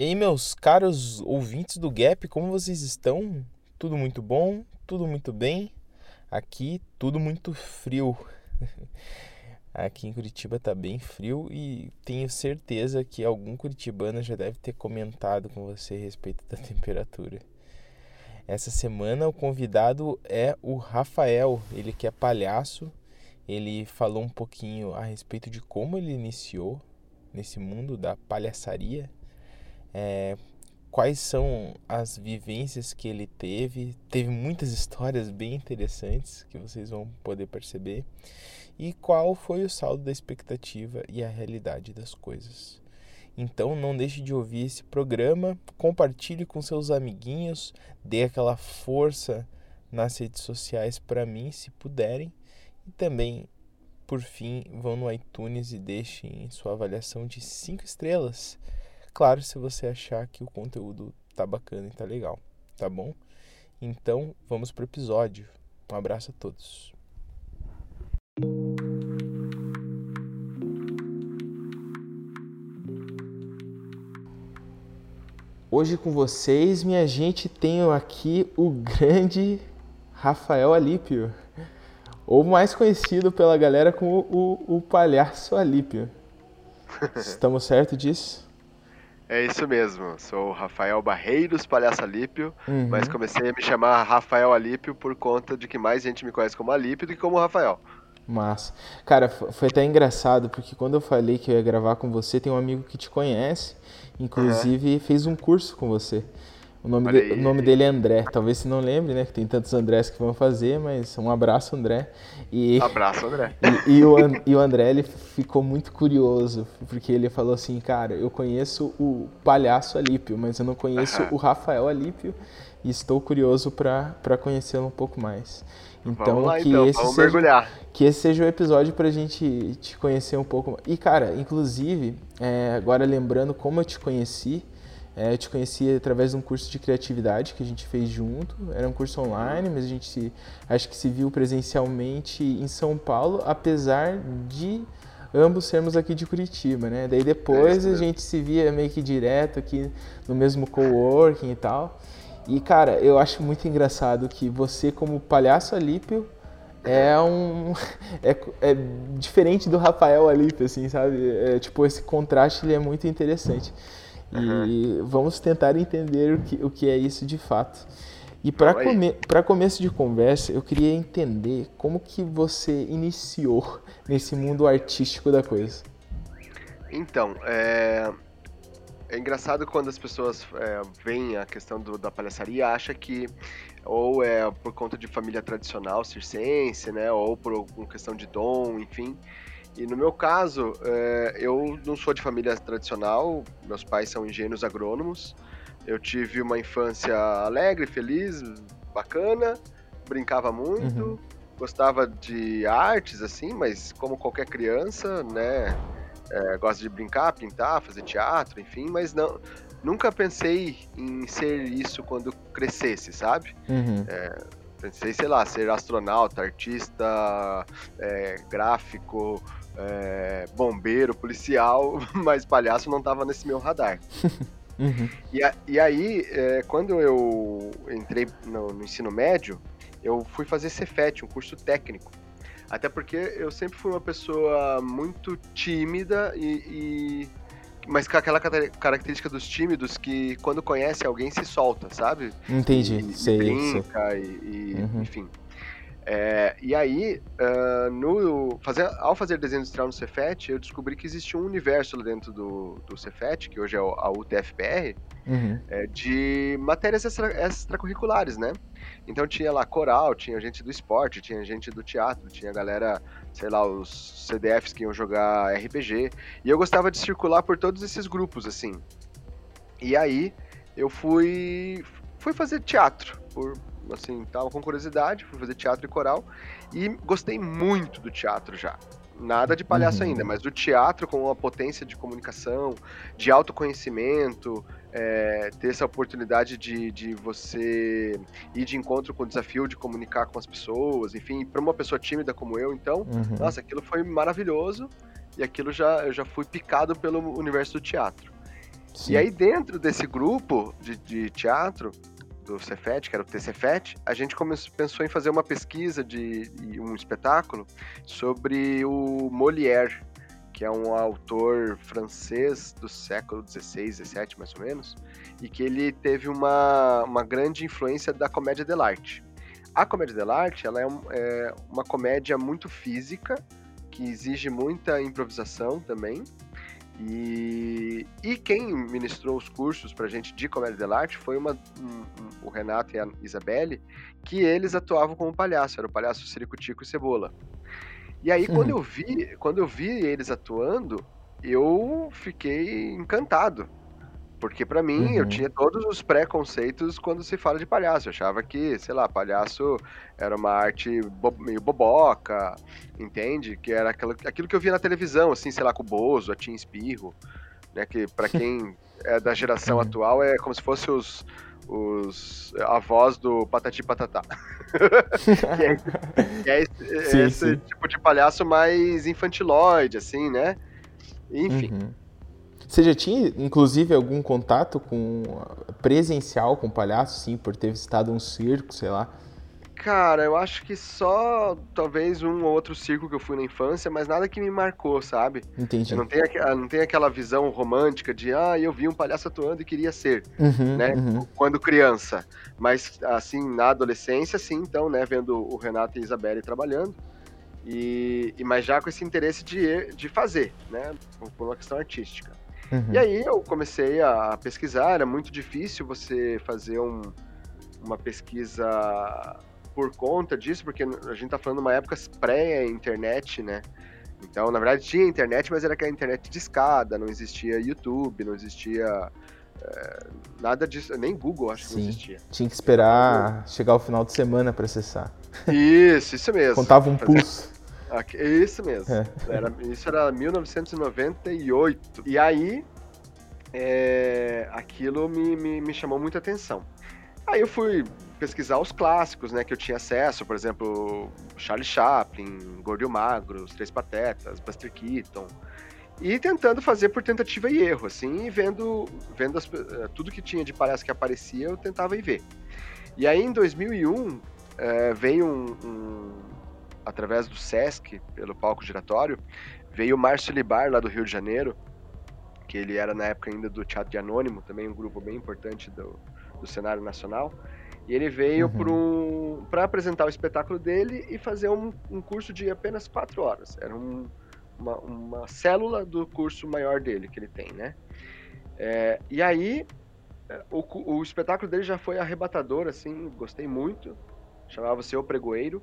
E aí, meus caros ouvintes do Gap, como vocês estão? Tudo muito bom? Tudo muito bem? Aqui, tudo muito frio. Aqui em Curitiba tá bem frio e tenho certeza que algum curitibano já deve ter comentado com você a respeito da temperatura. Essa semana o convidado é o Rafael, ele que é palhaço. Ele falou um pouquinho a respeito de como ele iniciou nesse mundo da palhaçaria é, quais são as vivências que ele teve. Teve muitas histórias bem interessantes que vocês vão poder perceber. E qual foi o saldo da expectativa e a realidade das coisas. Então não deixe de ouvir esse programa, compartilhe com seus amiguinhos, dê aquela força nas redes sociais para mim, se puderem. E também, por fim, vão no iTunes e deixem sua avaliação de 5 estrelas Claro, se você achar que o conteúdo tá bacana e tá legal, tá bom? Então, vamos pro episódio. Um abraço a todos. Hoje com vocês, minha gente, tenho aqui o grande Rafael Alípio, ou mais conhecido pela galera como o, o Palhaço Alípio. Estamos certo disso? É isso mesmo, sou o Rafael Barreiros Palhaço Alípio, uhum. mas comecei a me chamar Rafael Alípio por conta de que mais gente me conhece como Alípio do que como Rafael. Massa. Cara, foi até engraçado, porque quando eu falei que eu ia gravar com você, tem um amigo que te conhece, inclusive uhum. fez um curso com você. O nome, de, o nome dele é André. Talvez você não lembre, né? Que tem tantos Andrés que vão fazer, mas um abraço, André. E, abraço, André. E, e, o, e o André, ele ficou muito curioso, porque ele falou assim, cara, eu conheço o palhaço Alípio, mas eu não conheço o Rafael Alípio e estou curioso para conhecê-lo um pouco mais. Então, lá, que, então. Esse Vamos seja, mergulhar. que esse seja o episódio para a gente te conhecer um pouco. E, cara, inclusive, é, agora lembrando como eu te conheci, é, eu te conheci através de um curso de criatividade que a gente fez junto. Era um curso online, mas a gente se, acho que se viu presencialmente em São Paulo, apesar de ambos sermos aqui de Curitiba, né? Daí depois é a gente se via meio que direto aqui no mesmo coworking e tal. E cara, eu acho muito engraçado que você como palhaço Alípio é um é, é diferente do Rafael Alípio, assim, sabe? É, tipo esse contraste ele é muito interessante. Uhum. E vamos tentar entender o que, o que é isso de fato. E para come, começo de conversa, eu queria entender como que você iniciou nesse mundo artístico da coisa. Então, é, é engraçado quando as pessoas é, veem a questão do, da palhaçaria, acha que ou é por conta de família tradicional circense, né, ou por questão de dom, enfim. E no meu caso, é, eu não sou de família tradicional, meus pais são engenheiros agrônomos. Eu tive uma infância alegre, feliz, bacana, brincava muito, uhum. gostava de artes, assim, mas como qualquer criança, né? É, gosta de brincar, pintar, fazer teatro, enfim, mas não, nunca pensei em ser isso quando crescesse, sabe? Uhum. É, pensei, sei lá, ser astronauta, artista, é, gráfico, é, bombeiro, policial, mas palhaço não estava nesse meu radar. uhum. e, a, e, aí, é, quando eu entrei no, no, ensino médio, eu fui fazer Cefet, um curso técnico. Até porque eu sempre fui uma pessoa muito tímida e, e mas com aquela característica dos tímidos que quando conhece alguém se solta, sabe? Entendi, e, sei. brinca e, e uhum. enfim. É, e aí, uh, no, fazer, ao fazer desenho industrial no Cefet, eu descobri que existia um universo lá dentro do, do Cefet, que hoje é a UTFPR, uhum. é, de matérias extra, extracurriculares, né? Então tinha lá coral, tinha gente do esporte, tinha gente do teatro, tinha galera, sei lá, os CDFs que iam jogar RPG. E eu gostava de circular por todos esses grupos, assim. E aí eu fui, fui fazer teatro por, assim, tava com curiosidade, fui fazer teatro e coral e gostei muito do teatro já. Nada de palhaço uhum. ainda, mas do teatro com uma potência de comunicação, de autoconhecimento, é, ter essa oportunidade de, de você ir de encontro com o desafio de comunicar com as pessoas, enfim, para uma pessoa tímida como eu, então, uhum. nossa, aquilo foi maravilhoso e aquilo já eu já fui picado pelo universo do teatro. Sim. E aí, dentro desse grupo de, de teatro, do Cefet, que era o TCFET, a gente começou, pensou em fazer uma pesquisa de, de um espetáculo sobre o Molière, que é um autor francês do século XVI, XVII, mais ou menos, e que ele teve uma, uma grande influência da comédia dell'arte. A comédia dell'arte ela é, um, é uma comédia muito física, que exige muita improvisação também, e, e quem ministrou os cursos pra gente de comédia dell'arte foi uma, um, um, o Renato e a Isabelle, que eles atuavam como palhaço, era o palhaço Ciricutico e Cebola. E aí, quando uhum. eu vi, quando eu vi eles atuando, eu fiquei encantado. Porque para mim, uhum. eu tinha todos os preconceitos quando se fala de palhaço. Eu achava que, sei lá, palhaço era uma arte bo meio boboca, entende? Que era aquilo, aquilo que eu via na televisão, assim, sei lá, com o Bozo, a Tim Espirro, né? Que para quem é da geração uhum. atual é como se fosse os, os a voz do Patati Patatá. que é, que é esse, sim, esse sim. tipo de palhaço mais infantiloide, assim, né? Enfim. Uhum. Você já tinha, inclusive, algum contato com presencial com palhaço, sim, por ter visitado um circo, sei lá? Cara, eu acho que só talvez um ou outro circo que eu fui na infância, mas nada que me marcou, sabe? Entendi. Eu não tem, não aquela visão romântica de, ah, eu vi um palhaço atuando e queria ser, uhum, né? Uhum. Quando criança. Mas, assim, na adolescência, sim, então, né? Vendo o Renato e a Isabelle trabalhando. E, e mas já com esse interesse de, de fazer, né? Por uma questão artística. Uhum. E aí eu comecei a pesquisar, era muito difícil você fazer um, uma pesquisa por conta disso, porque a gente tá falando de uma época pré-internet, né? Então, na verdade, tinha internet, mas era aquela internet de escada, não existia YouTube, não existia é, nada disso, nem Google acho Sim. que não existia. Tinha que esperar chegar o final de semana para acessar. Isso, isso mesmo. Contava um pulso. Isso mesmo. É. Era, isso era 1998. E aí, é, aquilo me, me, me chamou muita atenção. Aí eu fui pesquisar os clássicos, né, que eu tinha acesso, por exemplo, Charlie Chaplin, Gordo e Magro, Os Três Patetas, Buster Keaton, e tentando fazer por tentativa e erro, assim, e vendo, vendo as, eh, tudo que tinha de palhaço que aparecia, eu tentava ir ver. E aí, em 2001, é, veio um, um, através do Sesc, pelo palco giratório, veio o Márcio Libar, lá do Rio de Janeiro, que ele era na época ainda do Teatro de Anônimo, também um grupo bem importante do, do cenário nacional. E ele veio uhum. para um, apresentar o espetáculo dele e fazer um, um curso de apenas quatro horas. Era um, uma, uma, célula do curso maior dele que ele tem, né? É, e aí, o, o espetáculo dele já foi arrebatador, assim, gostei muito. Chamava-se O Pregoeiro.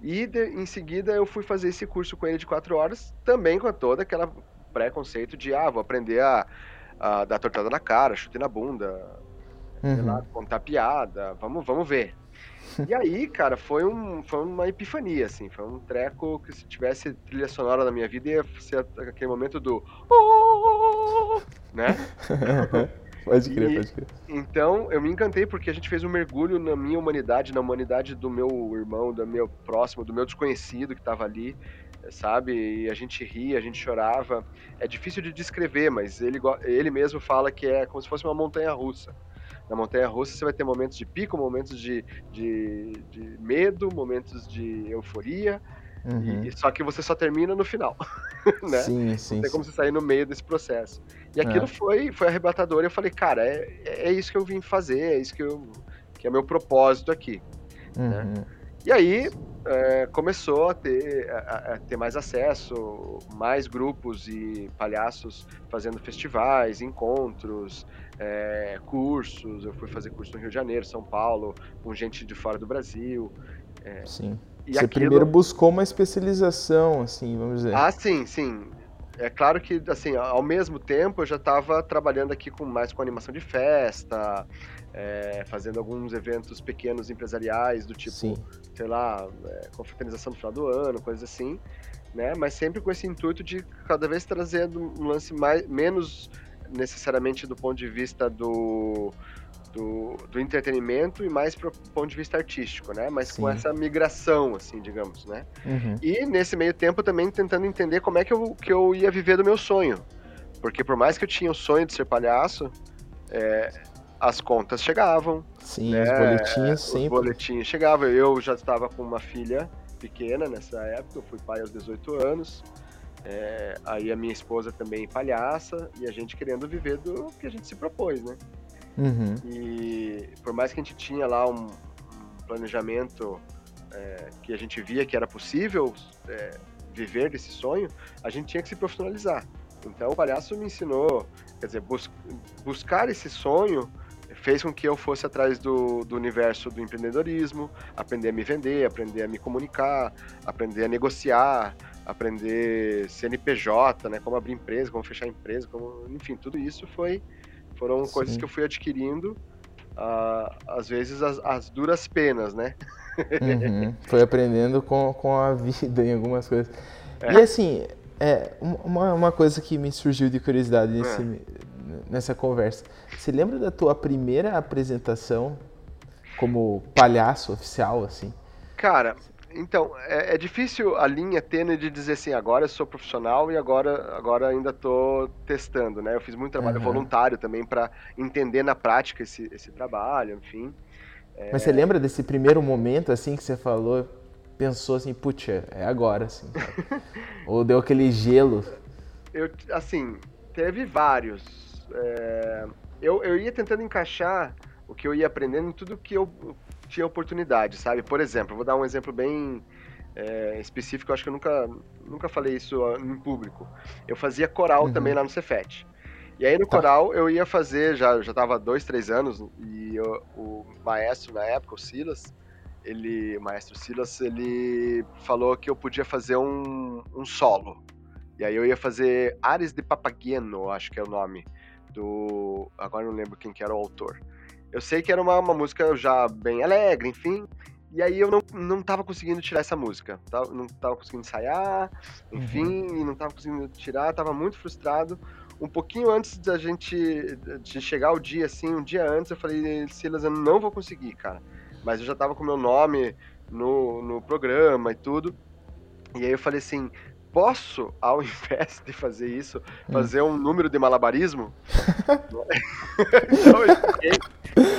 E de, em seguida eu fui fazer esse curso com ele de quatro horas, também com toda aquela preconceito de, ah, vou aprender a, a dar tortada na cara, chute na bunda, uhum. lá, contar piada, vamos, vamos ver. E aí, cara, foi, um, foi uma epifania, assim, foi um treco que se tivesse trilha sonora na minha vida ia ser aquele momento do... Né? pode crer, e, pode crer. Então, eu me encantei porque a gente fez um mergulho na minha humanidade, na humanidade do meu irmão, do meu próximo, do meu desconhecido que tava ali, sabe? E a gente ria, a gente chorava. É difícil de descrever, mas ele, ele mesmo fala que é como se fosse uma montanha russa. Na montanha russa você vai ter momentos de pico, momentos de, de, de medo, momentos de euforia. Uhum. E, só que você só termina no final, né? Sim, sim. Não tem como você sair no meio desse processo. E aquilo é. foi, foi arrebatador. E eu falei, cara, é, é isso que eu vim fazer, é isso que, eu, que é meu propósito aqui. Né? Uhum. Né? E aí é, começou a ter, a, a, ter mais acesso, mais grupos e palhaços fazendo festivais, encontros, é, cursos. Eu fui fazer curso no Rio de Janeiro, São Paulo, com gente de fora do Brasil. É, sim. Você aquilo... primeiro buscou uma especialização, assim, vamos dizer. Ah, sim, sim. É claro que, assim, ao mesmo tempo eu já estava trabalhando aqui com mais com animação de festa, é, fazendo alguns eventos pequenos empresariais do tipo, sim. sei lá, é, confraternização no final do ano, coisas assim, né? Mas sempre com esse intuito de cada vez trazendo um lance mais, menos necessariamente do ponto de vista do, do, do entretenimento e mais pro ponto de vista artístico, né? Mas Sim. com essa migração, assim, digamos, né? Uhum. E nesse meio tempo também tentando entender como é que eu, que eu ia viver do meu sonho. Porque por mais que eu tinha o sonho de ser palhaço, é, as contas chegavam. Sim, né? os boletins os sempre. boletins chegavam. Eu já estava com uma filha pequena nessa época, eu fui pai aos 18 anos. É, aí a minha esposa também palhaça e a gente querendo viver do que a gente se propôs, né? Uhum. E por mais que a gente tinha lá um, planejamento é, que a gente via que era possível é, viver desse sonho, a gente tinha que se profissionalizar. Então o palhaço me ensinou, quer dizer, bus buscar esse sonho fez com que eu fosse atrás do, do universo do empreendedorismo, aprender a me vender, aprender a me comunicar, aprender a negociar, aprender CNPJ, né, como abrir empresa, como fechar empresa, como, enfim, tudo isso foi foram Sim. coisas que eu fui adquirindo, uh, às vezes as, as, duras penas, né? Uhum. Foi aprendendo com, com a vida em algumas coisas. É. E assim, é, uma, uma coisa que me surgiu de curiosidade nesse, é. nessa conversa. Você lembra da tua primeira apresentação como palhaço oficial, assim? Cara, então, é, é, difícil a linha tênue de dizer assim, agora eu sou profissional e agora, agora ainda estou testando, né? Eu fiz muito trabalho uhum. voluntário também para entender na prática esse, esse trabalho, enfim. É... Mas você lembra desse primeiro momento, assim, que você falou, pensou assim, putz, é agora, assim, Ou deu aquele gelo? Eu, assim, teve vários. É... Eu, eu ia tentando encaixar o que eu ia aprendendo em tudo que eu tinha oportunidade, sabe? Por exemplo, vou dar um exemplo bem é, específico, acho que eu nunca, nunca falei isso em público. Eu fazia coral uhum. também lá no Cefet. E aí no tá. coral eu ia fazer, já, já tava dois, três anos, e eu, o maestro na época, o Silas, ele, o maestro Silas, ele falou que eu podia fazer um, um solo. E aí eu ia fazer Ares de Papageno, acho que é o nome, do... agora não lembro quem que era o autor. Eu sei que era uma, uma música já bem alegre, enfim. E aí eu não, não tava conseguindo tirar essa música. Tava, não tava conseguindo ensaiar, enfim, uhum. não tava conseguindo tirar, tava muito frustrado. Um pouquinho antes da gente de chegar o dia, assim, um dia antes, eu falei, Silas, eu não vou conseguir, cara. Mas eu já tava com meu nome no, no programa e tudo. E aí eu falei assim, posso, ao invés de fazer isso, hum. fazer um número de malabarismo?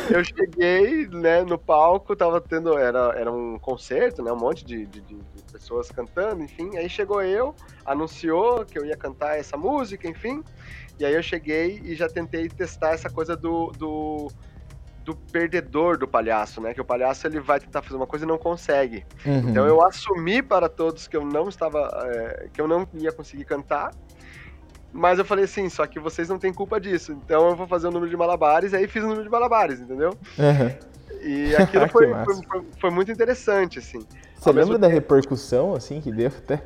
eu cheguei, eu cheguei né, no palco, tava tendo. Era, era um concerto, né? Um monte de, de, de, pessoas cantando, enfim. Aí chegou eu, anunciou que eu ia cantar essa música, enfim. E aí eu cheguei e já tentei testar essa coisa do, do do perdedor do palhaço, né? Que o palhaço ele vai tentar fazer uma coisa e não consegue. Uhum. Então eu assumi para todos que eu não estava, é, que eu não ia conseguir cantar. Mas eu falei assim, só que vocês não têm culpa disso. Então eu vou fazer o um número de malabares, e aí fiz o um número de malabares, entendeu? Uhum. E aquilo foi, foi, foi, muito interessante, assim. Você lembra da repercussão, assim, que deu até?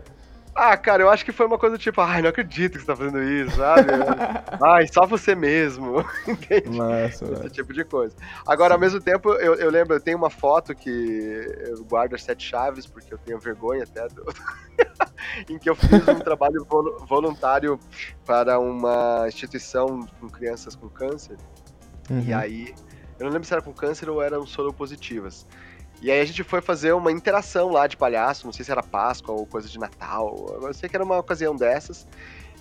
Ah, cara, eu acho que foi uma coisa tipo, ai, não acredito que você tá fazendo isso, sabe? ai, só você mesmo. Entende? Esse tipo de coisa. Agora, Sim. ao mesmo tempo, eu, eu lembro, eu tenho uma foto que eu guardo as sete chaves, porque eu tenho vergonha até do... em que eu fiz um trabalho voluntário para uma instituição com crianças com câncer. Uhum. E aí, eu não lembro se era com câncer ou eram soropositivas. E aí a gente foi fazer uma interação lá de palhaço, não sei se era Páscoa ou coisa de Natal, eu sei que era uma ocasião dessas.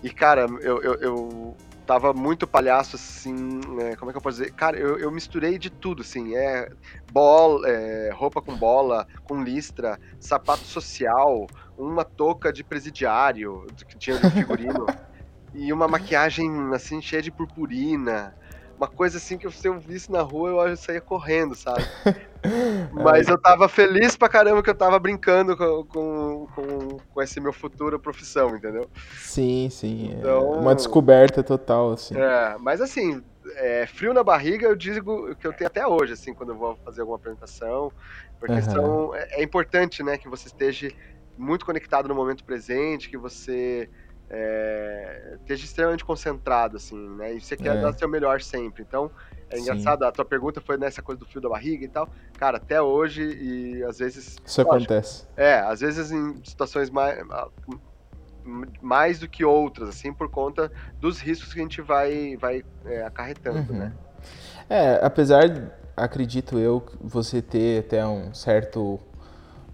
E, cara, eu, eu, eu tava muito palhaço, assim, né, como é que eu posso dizer? Cara, eu, eu misturei de tudo, assim, é bola, é, roupa com bola, com listra, sapato social, uma touca de presidiário, que tinha de figurino, e uma maquiagem, assim, cheia de purpurina, uma coisa assim que se eu visse na rua eu saía correndo, sabe? Mas eu tava feliz pra caramba que eu tava brincando com, com, com, com esse meu futuro profissão, entendeu? Sim, sim. É então, é uma descoberta total, assim. É, mas assim, é, frio na barriga eu digo que eu tenho até hoje, assim, quando eu vou fazer alguma apresentação. Porque uhum. são, é, é importante, né, que você esteja muito conectado no momento presente, que você é, esteja extremamente concentrado, assim, né? E você quer é. dar seu melhor sempre. Então, é engraçado, Sim. a tua pergunta foi nessa coisa do fio da barriga e tal. Cara, até hoje, e às vezes. Isso lógico, acontece. É, às vezes em situações mais, mais do que outras, assim, por conta dos riscos que a gente vai, vai é, acarretando, uhum. né? É, apesar, acredito eu, você ter até um certo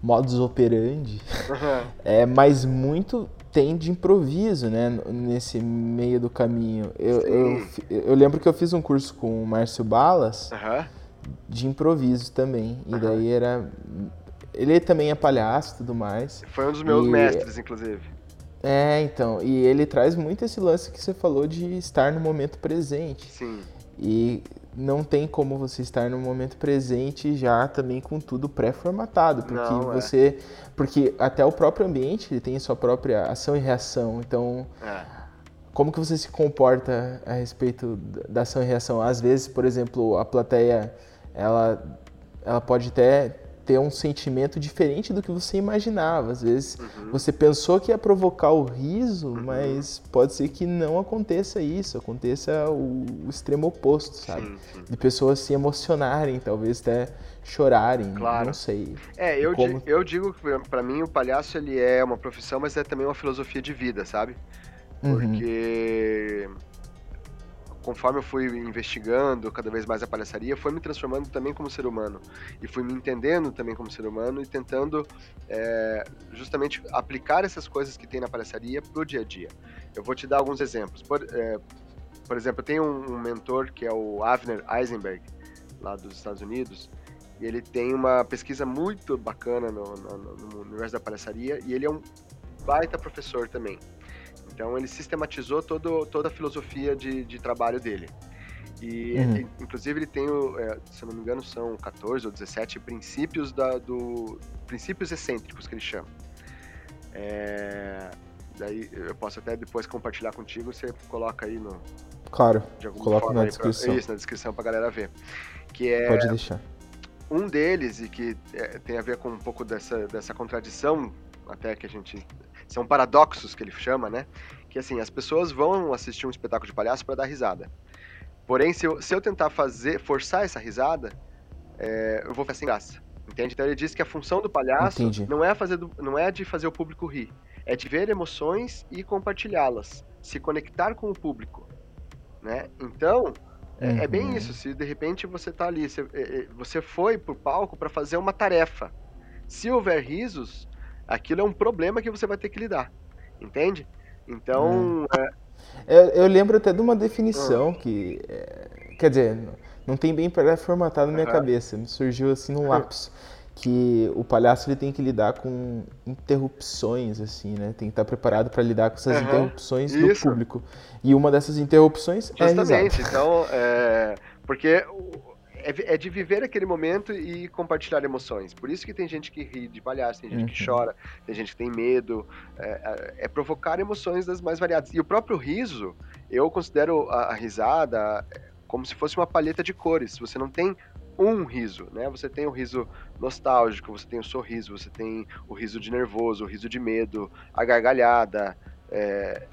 modus operandi, uhum. é, mas muito tem de improviso, né, nesse meio do caminho. Eu, eu, eu, lembro que eu fiz um curso com o Márcio Balas uhum. de improviso também. E daí era. Ele também é palhaço e tudo mais. Foi um dos meus e... mestres, inclusive. É, então. E ele traz muito esse lance que você falou de estar no momento presente. Sim. E não tem como você estar no momento presente já também com tudo pré-formatado, porque não, é. você, porque até o próprio ambiente ele tem a sua própria ação e reação. Então, é. como que você se comporta a respeito da ação e reação? Às vezes, por exemplo, a plateia ela ela pode até ter um sentimento diferente do que você imaginava. Às vezes uhum. você pensou que ia provocar o riso, uhum. mas pode ser que não aconteça isso, aconteça o, o extremo oposto, sabe? Sim, sim. De pessoas se emocionarem, talvez até chorarem, claro. não sei. É, eu, Como... eu digo que para mim o palhaço ele é uma profissão, mas é também uma filosofia de vida, sabe? Uhum. Porque uhum conforme eu fui investigando cada vez mais a palhaçaria, foi me transformando também como ser humano. E fui me entendendo também como ser humano e tentando é, justamente aplicar essas coisas que tem na palhaçaria pro dia a dia. Eu vou te dar alguns exemplos. Por, é, por exemplo, eu tenho um, mentor que é o Avner Eisenberg, lá dos Estados Unidos, e ele tem uma pesquisa muito bacana no, no, no universo da palhaçaria, e ele é um baita professor também. Então ele sistematizou todo, toda a filosofia de, de trabalho dele. E, uhum. inclusive, ele tem, é, se eu não me engano, são 14 ou 17 princípios da, do princípios excêntricos que ele chama. É, daí eu posso até depois compartilhar contigo, você coloca aí no. Claro, coloca na descrição. Pra, isso, na descrição pra galera ver. Que é, Pode deixar. Um deles, e que é, tem a ver com um pouco dessa, dessa contradição, até que a gente são paradoxos que ele chama, né? Que assim, as pessoas vão assistir um espetáculo de palhaço para dar risada. Porém, se eu, se eu tentar fazer, forçar essa risada, é, eu vou ficar sem graça. Entende? Então ele diz que a função do palhaço não é, fazer do, não é de fazer o público rir, é de ver emoções e compartilhá-las, se conectar com o público, né? Então é, uhum. é, bem uhum. isso. Se de repente você tá ali, você, é, é, você foi pro palco para fazer uma tarefa, se houver risos, aquilo é um problema que você vai ter que lidar. Entende? Então. É... Eu, eu, lembro até de uma definição ah. que. É, quer dizer, não tem bem formatado na minha uhum. cabeça, me surgiu assim num lapso. Que o palhaço ele tem que lidar com interrupções, assim, né? Tem que estar preparado para lidar com essas uhum. interrupções Isso. do público. E uma dessas interrupções Justamente. é Justamente. Então, é... porque é, é, de viver aquele momento e compartilhar emoções. Por isso que tem gente que ri de palhaço, tem gente uhum. que chora, tem gente que tem medo. É, é, é, provocar emoções das mais variadas. E o próprio riso, eu considero a, a risada como se fosse uma palheta de cores. Você não tem um riso, né? Você tem o riso nostálgico, você tem o sorriso, você tem o riso de nervoso, o riso de medo, a gargalhada. É...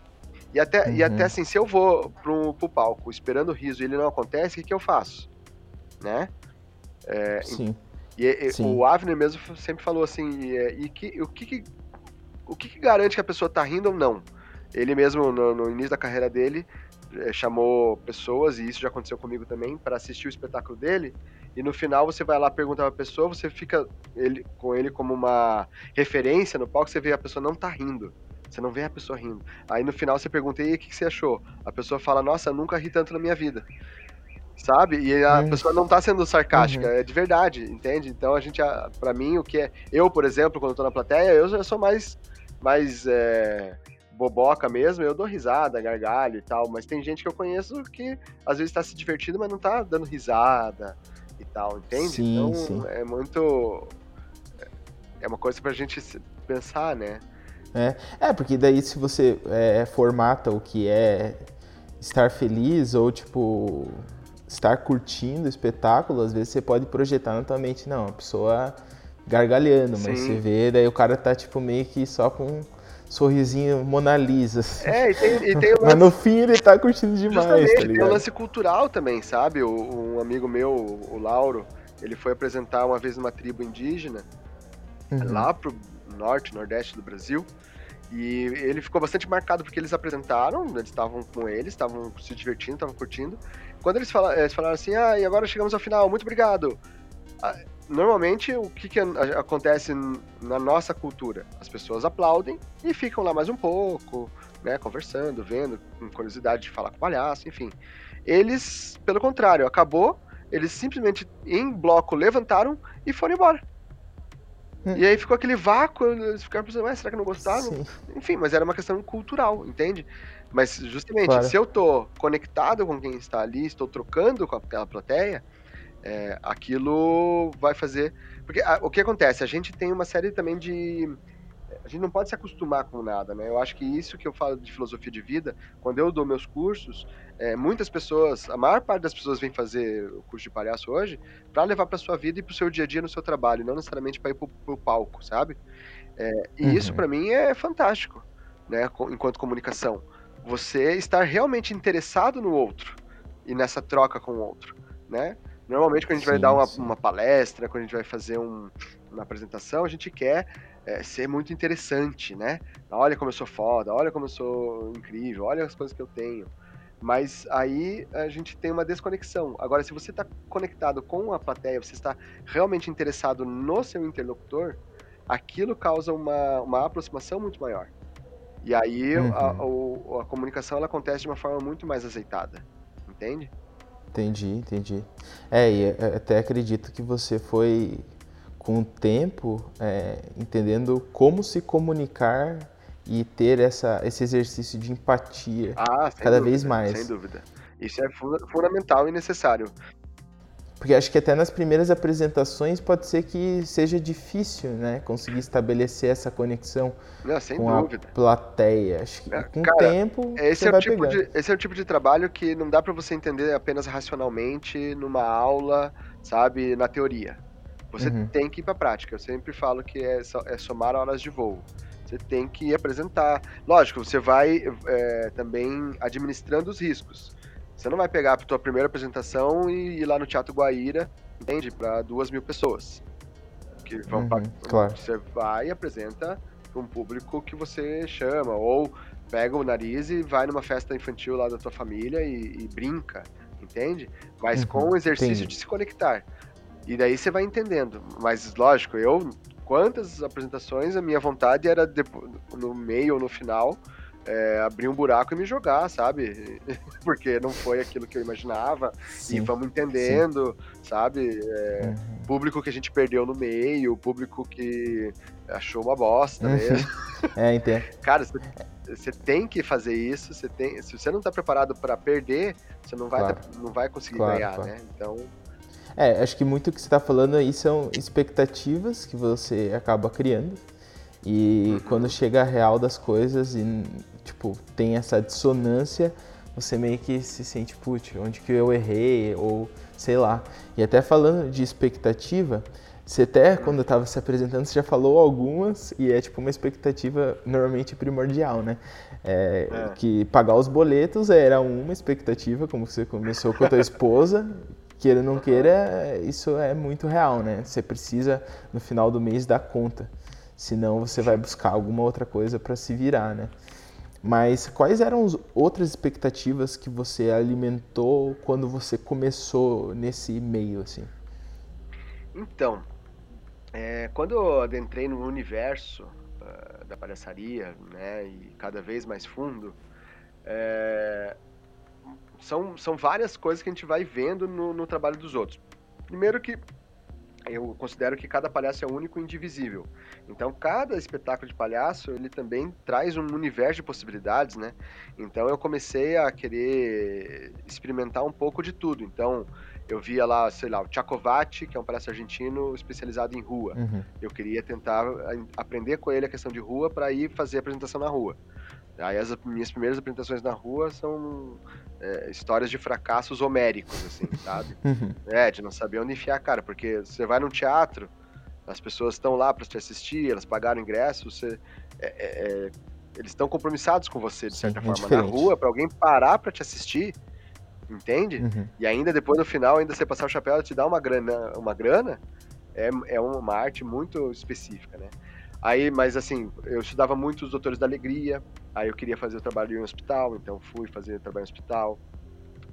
E, até, uhum. e até assim, se eu vou pro, pro palco esperando o riso e ele não acontece, o que, que eu faço? Né? É, Sim. E, e Sim. o Avner mesmo sempre falou assim, e, e que, o, que, o que, que, garante que a pessoa tá rindo ou não? Ele mesmo, no, no início da carreira dele, é, chamou pessoas, e isso já aconteceu comigo também, para assistir o espetáculo dele, e no final você vai lá perguntar pra pessoa, você fica ele, com ele como uma referência no palco, você vê a pessoa não tá rindo. Você não vê a pessoa rindo. Aí no final você pergunta, e aí, o que, que você achou? A pessoa fala, nossa, nunca ri tanto na minha vida sabe? E a é. pessoa não tá sendo sarcástica, uhum. é de verdade, entende? Então a gente, para mim, o que é. Eu, por exemplo, quando eu tô na plateia, eu, eu sou mais. mais é, boboca mesmo, eu dou risada, gargalho e tal, mas tem gente que eu conheço que às vezes tá se divertindo, mas não tá dando risada e tal, entende? Sim, então sim. é muito. É uma coisa pra gente pensar, né? É, é porque daí se você é, formata o que é estar feliz ou tipo estar curtindo o espetáculo, às vezes você pode projetar na tua mente, não, a pessoa gargalhando, mas Sim. você vê, daí o cara tá tipo meio que só com um sorrisinho Mona Lisa. Assim. É, e tem, e tem lance... Mas no fim ele tá curtindo demais, tá? Tem um lance cultural também, sabe? O, um amigo meu, o Lauro, ele foi apresentar uma vez numa tribo indígena, uhum. lá pro norte, nordeste do Brasil, e ele ficou bastante marcado porque eles apresentaram, eles estavam com eles, estavam se divertindo, estavam curtindo. Quando eles falaram, eles falaram assim, ah, e agora chegamos ao final, muito obrigado. normalmente, o que, que acontece na nossa cultura? As pessoas aplaudem e ficam lá mais um pouco, né, conversando, vendo, com curiosidade de falar com o palhaço, enfim. Eles, pelo contrário, acabou, eles simplesmente em bloco levantaram e foram embora. Hum. E aí ficou aquele vácuo, eles ficaram pensando, será que não gostaram? Sim. Enfim, mas era uma questão cultural, entende? Mas justamente, claro. se eu tô conectado com quem está ali, estou trocando com aquela plateia, é, aquilo vai fazer. Porque a, o que acontece? A gente tem uma série também de. A gente não pode se acostumar com nada, né? Eu acho que isso que eu falo de filosofia de vida, quando eu dou meus cursos, é, muitas pessoas, a maior parte das pessoas vem fazer o curso de palhaço hoje para levar para sua vida e para o seu dia a dia no seu trabalho, não necessariamente para ir para o palco, sabe? É, e uhum. isso para mim é fantástico, né? Enquanto comunicação, você estar realmente interessado no outro e nessa troca com o outro, né? Normalmente, quando a gente sim, vai dar uma, uma, palestra, quando a gente vai fazer um, uma apresentação, a gente quer é, ser muito interessante, né? Olha como eu sou foda, olha como eu sou incrível, olha as coisas que eu tenho. Mas aí a gente tem uma desconexão. Agora, se você está conectado com a plateia, você está realmente interessado no seu interlocutor, aquilo causa uma, uma aproximação muito maior. E aí uhum. a, a, a comunicação ela acontece de uma forma muito mais azeitada, entende? Entendi, entendi. É, e até acredito que você foi, com o tempo, é, entendendo como se comunicar e ter essa, esse exercício de empatia ah, cada dúvida, vez mais. Sem dúvida. Isso é fundamental e necessário. Porque acho que até nas primeiras apresentações pode ser que seja difícil, né? Conseguir estabelecer essa conexão Não, com dúvida. a plateia. Acho que é, com o tempo esse você é vai o tipo de, Esse é o tipo de trabalho que não dá para você entender apenas racionalmente numa aula, sabe, na teoria. Você uhum. tem que ir para prática. Eu sempre falo que é, é somar horas de voo. Você tem que apresentar. Lógico, você vai é, também administrando os riscos. Você não vai pegar a tua primeira apresentação e ir lá no Teatro Guaíra, entende? Para duas mil pessoas. Que vão uhum, pra... claro. Você vai e apresenta para um público que você chama. Ou pega o nariz e vai numa festa infantil lá da tua família e, e brinca, entende? Mas uhum, com o exercício entendi. de se conectar. E daí você vai entendendo. Mas, lógico, eu, quantas apresentações, a minha vontade era no meio ou no final é, abrir um buraco e me jogar, sabe? Porque não foi aquilo que eu imaginava. Sim, e vamos entendendo, sim. sabe? É, uhum. Público que a gente perdeu no meio, público que achou uma bosta uhum. mesmo. É, entendo. Cara, você tem que fazer isso, você tem, se você não tá preparado para perder, você não vai, claro. não vai conseguir claro, ganhar, claro. né? Então. É, acho que muito o que você está falando aí são expectativas que você acaba criando. E uhum. quando chega a real das coisas e tipo, tem essa dissonância, você meio que se sente, putz, onde que eu errei, ou sei lá. E até falando de expectativa, você até, quando eu estava se apresentando, você já falou algumas, e é tipo uma expectativa normalmente primordial, né? É, é. Que pagar os boletos era uma expectativa, como você começou com a tua esposa, queira ou não queira, isso é muito real, né? Você precisa, no final do mês, dar conta. Senão você vai buscar alguma outra coisa para se virar, né? Mas quais eram as outras expectativas que você alimentou quando você começou nesse meio, assim? Então, é, quando eu adentrei no universo uh, da palhaçaria, né, e cada vez mais fundo, é, são, são várias coisas que a gente vai vendo no, no trabalho dos outros. Primeiro que eu considero que cada palhaço é único e indivisível. Então, cada espetáculo de palhaço, ele também traz um universo de possibilidades, né? Então, eu comecei a querer experimentar um pouco de tudo. Então, eu via lá, sei lá, o Tchakovati, que é um palhaço argentino especializado em rua. Uhum. Eu queria tentar aprender com ele a questão de rua para ir fazer a apresentação na rua. Aí as minhas primeiras apresentações na rua são é, histórias de fracassos homéricos, assim, sabe? Uhum. É, de não saber onde enfiar a cara, porque você vai num teatro, as pessoas estão lá para te assistir, elas pagaram ingresso, você, é, é, é eles estão compromissados com você, de certa Sim, forma. Na rua, para alguém parar para te assistir, entende? Uhum. E ainda depois no final, ainda você passar o chapéu, ela te dá uma grana, uma grana é, é uma arte muito específica, né? Aí, mas assim, eu estudava muito os Doutores da Alegria, aí eu queria fazer o trabalho em um hospital, então fui fazer trabalho em hospital.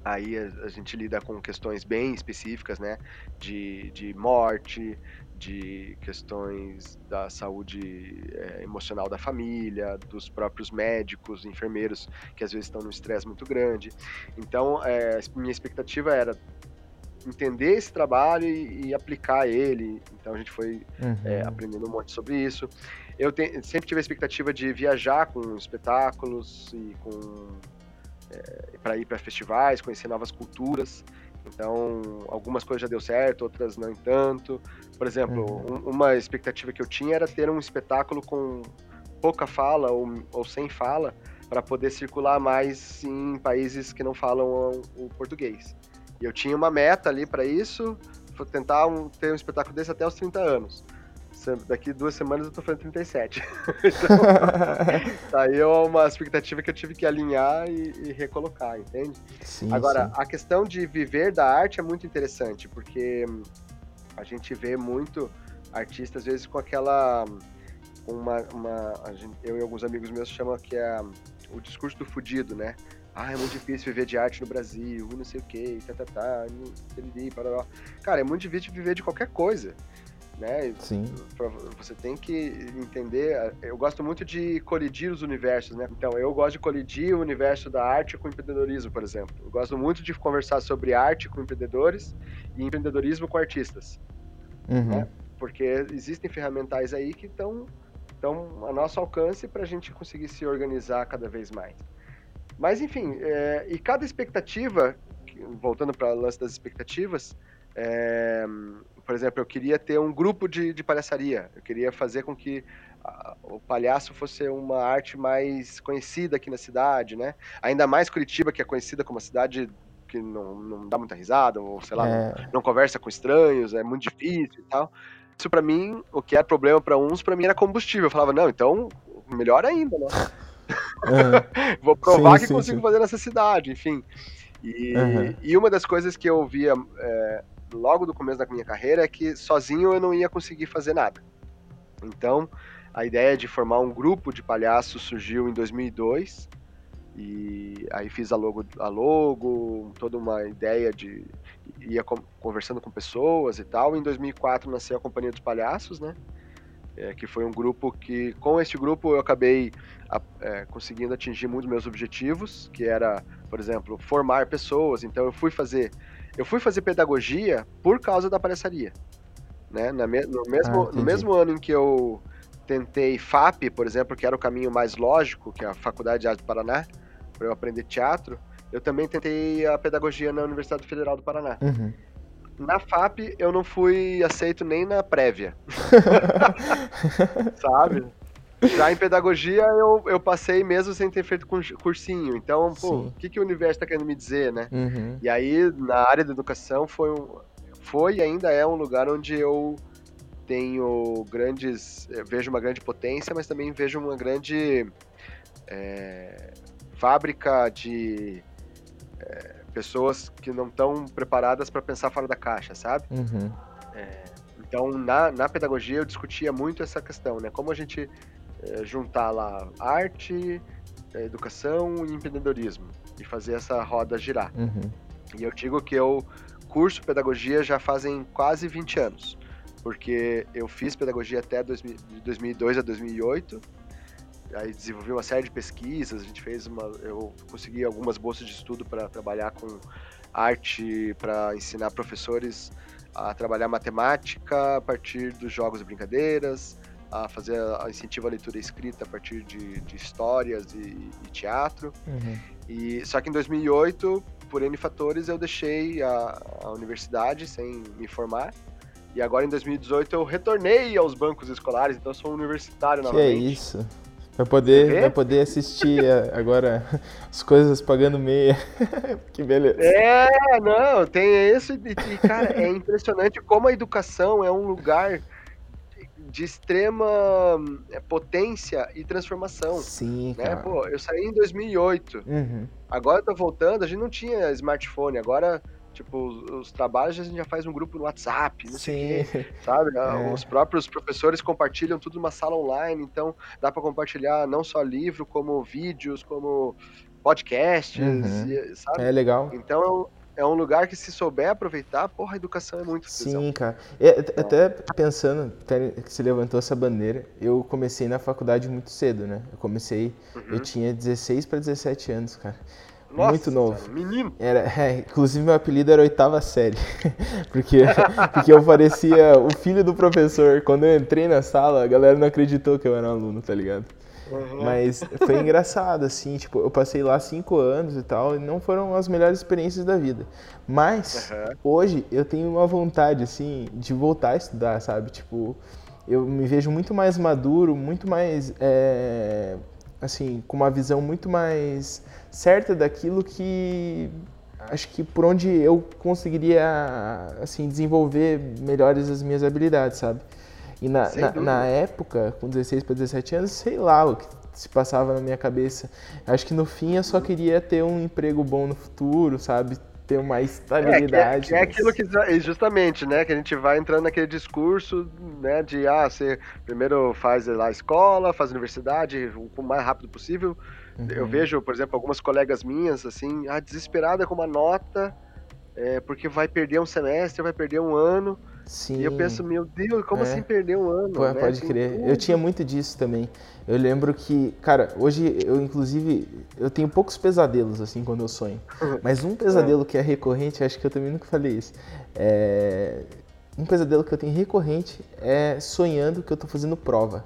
Aí a, a, gente lida com questões bem específicas, né? De, de morte, de questões da saúde é, emocional da família, dos próprios médicos, enfermeiros, que às vezes estão num estresse muito grande. Então, é, minha expectativa era entender esse trabalho e, e, aplicar ele. Então a gente foi uhum. é, aprendendo um monte sobre isso. Eu te, sempre tive a expectativa de viajar com espetáculos e com é, para ir para festivais, conhecer novas culturas. Então, algumas coisas já deu certo, outras não tanto. Por exemplo, uhum. um, uma expectativa que eu tinha era ter um espetáculo com pouca fala ou, ou sem fala para poder circular mais em países que não falam o, português. E eu tinha uma meta ali para isso, tentar um, ter um espetáculo desse até os 30 anos. Daqui duas semanas eu tô fazendo 37. então, tá aí é uma expectativa que eu tive que alinhar e, e recolocar, entende? Sim, Agora, sim. a questão de viver da arte é muito interessante, porque a gente vê muito artista, às vezes, com aquela. Uma, uma, gente, eu e alguns amigos meus chamam que é o discurso do fudido, né? ah, é muito difícil viver de arte no Brasil, não sei o que, tá, tá, tá, parará. Cara, é muito difícil viver de qualquer coisa, né? Sim. Você tem que entender, eu gosto muito de colidir os universos, né? Então, eu gosto de colidir o universo da arte com o empreendedorismo, por exemplo. Eu gosto muito de conversar sobre arte com empreendedores e empreendedorismo com artistas, uhum. né? Porque existem ferramentais aí que estão a nosso alcance para a gente conseguir se organizar cada vez mais. Mas, enfim, é, e cada expectativa, voltando para o lance das expectativas, é, por exemplo, eu queria ter um grupo de, de palhaçaria, eu queria fazer com que a, o palhaço fosse uma arte mais conhecida aqui na cidade, né? Ainda mais Curitiba, que é conhecida como uma cidade que não, não dá muita risada, ou sei lá, é. não, não, conversa com estranhos, é muito difícil e tal. Isso para mim, o que era problema para uns, para mim era combustível. Eu falava, não, então melhor ainda, né? Uhum. Vou provar sim, que sim, consigo sim. fazer nessa cidade, enfim. E, uhum. e, uma das coisas que eu via é, logo do começo da minha carreira é que sozinho eu não ia conseguir fazer nada. Então, a ideia de formar um grupo de palhaços surgiu em 2002. E aí fiz a logo, a logo toda uma ideia de ia conversando com pessoas e tal. Em 2004 nasceu a Companhia dos Palhaços, né? É, que foi um grupo que, com esse grupo, eu acabei é, conseguindo atingir muitos meus objetivos, que era, por exemplo, formar pessoas. Então, eu fui fazer, eu fui fazer pedagogia por causa da palhaçaria, né? no mesmo, ah, no mesmo ano em que eu tentei FAP, por exemplo, que era o caminho mais lógico, que é a Faculdade de Arte do Paraná, para eu aprender teatro, eu também tentei a pedagogia na Universidade Federal do Paraná. Uhum. Na FAP eu não fui aceito nem na prévia. Sabe? Já em pedagogia eu, eu passei mesmo sem ter feito cursinho. Então, pô, o que, que o universo está querendo me dizer, né? Uhum. E aí, na área da educação, foi, um, foi e ainda é um lugar onde eu tenho grandes. vejo uma grande potência, mas também vejo uma grande é, fábrica de. É, pessoas que não estão preparadas para pensar fora da caixa, sabe? Uhum. É, então, na, na pedagogia, eu discutia muito essa questão, né? Como a gente é, juntar lá arte, é, educação e empreendedorismo e fazer essa roda girar. Uhum. E eu digo que eu curso pedagogia já fazem quase 20 anos, porque eu fiz pedagogia até 2000, de 2002 a 2008 aí desenvolvi uma série de pesquisas, a gente fez uma, eu consegui algumas bolsas de estudo para trabalhar com arte, para ensinar professores a trabalhar matemática a partir dos jogos e brincadeiras, a fazer a incentivo à leitura escrita a partir de, de histórias e, e teatro. Uhum. E só que em 2008, por N fatores, eu deixei a, a universidade sem me formar. E agora em 2018 eu retornei aos bancos escolares, então sou um universitário que novamente. Que é isso? Vai poder, vai poder assistir agora as coisas pagando meia. que beleza. É, não, tem isso. E, cara, é impressionante como a educação é um lugar de extrema é, potência e transformação. Sim, né? Pô, eu saí em 2008. Uhum. Agora eu tô voltando, a gente não tinha smartphone. Agora Tipo, os, os, trabalhos a gente já faz um grupo no WhatsApp, não Sim. sei quê, sabe? É. Os próprios professores compartilham tudo numa sala online, então dá para compartilhar não só livro, como vídeos, como podcasts, uhum. sabe? É legal. Então é um lugar que se souber aproveitar, porra, a educação é muito Sim, cara. E, até pensando, que se levantou essa bandeira, eu comecei na faculdade muito cedo, né? Eu comecei, uhum. eu tinha 16 para 17 anos, cara. Nossa, muito novo. Cara, menino. Era, é, inclusive meu apelido era oitava série. porque, porque eu parecia o filho do professor. Quando eu entrei na sala, a galera não acreditou que eu era um aluno, tá ligado? Uhum. Mas foi engraçado, assim, tipo, eu passei lá cinco anos e tal, e não foram as melhores experiências da vida. Mas uhum. hoje eu tenho uma vontade, assim, de voltar a estudar, sabe? Tipo, eu me vejo muito mais maduro, muito mais, é, assim, com uma visão muito mais certa daquilo que acho que por onde eu conseguiria, assim, desenvolver melhores as minhas habilidades, sabe? E na, na, na, época, com 16 para 17 anos, sei lá o que se passava na minha cabeça. Acho que no fim eu só queria ter um emprego bom no futuro, sabe? Ter uma estabilidade. É, é, que é aquilo que justamente, né? Que a gente vai entrando naquele discurso, né? De ah, você primeiro faz lá a escola, faz a universidade o mais rápido possível. Uhum. Eu vejo, por exemplo, algumas colegas minhas, assim, ah, desesperada com uma nota, é, porque vai perder um semestre, vai perder um ano. Sim. E eu penso, meu Deus, como é. assim perder um ano? Pô, né? Pode crer. Eu tinha muito disso também. Eu lembro que, cara, hoje eu inclusive eu tenho poucos pesadelos assim quando eu sonho. Mas um pesadelo é. que é recorrente, acho que eu também nunca falei isso. É... Um pesadelo que eu tenho recorrente é sonhando que eu tô fazendo prova.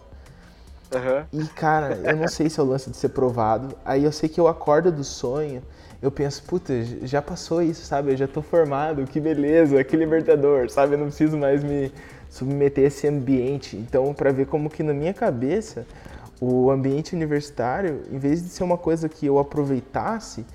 Uhum. E, cara, eu não sei se é o lance de ser provado. Aí eu sei que eu acordo do sonho eu penso, puta, já passou isso, sabe? Eu já tô formado, que beleza, que libertador, sabe? Eu não preciso mais me submeter a esse ambiente. Então, para ver como que na minha cabeça o ambiente universitário, em vez de ser uma coisa que eu aproveitasse,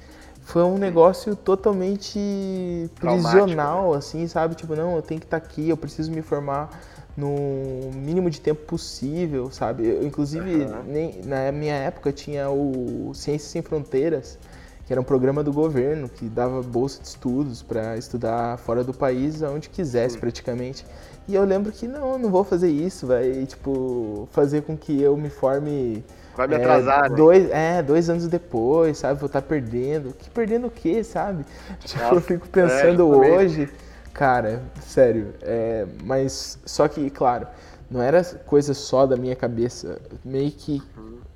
foi um negócio totalmente prisional, né? assim, sabe? Tipo, não, eu tenho que estar tá aqui, eu preciso me formar no mínimo de tempo possível, sabe? Eu, inclusive, uhum. nem, na minha época tinha o Ciências Sem Fronteiras, que era um programa do governo que dava bolsa de estudos para estudar fora do país, aonde quisesse praticamente. E eu lembro que não, não vou fazer isso, vai tipo fazer com que eu me forme Vai me atrasar, é, né? Dois, é, dois anos depois, sabe? Vou estar tá perdendo. Que perdendo o quê, sabe? Tipo, Nossa, eu fico pensando é, hoje, cara, sério. É, mas só que, claro, não era coisa só da minha cabeça. Meio que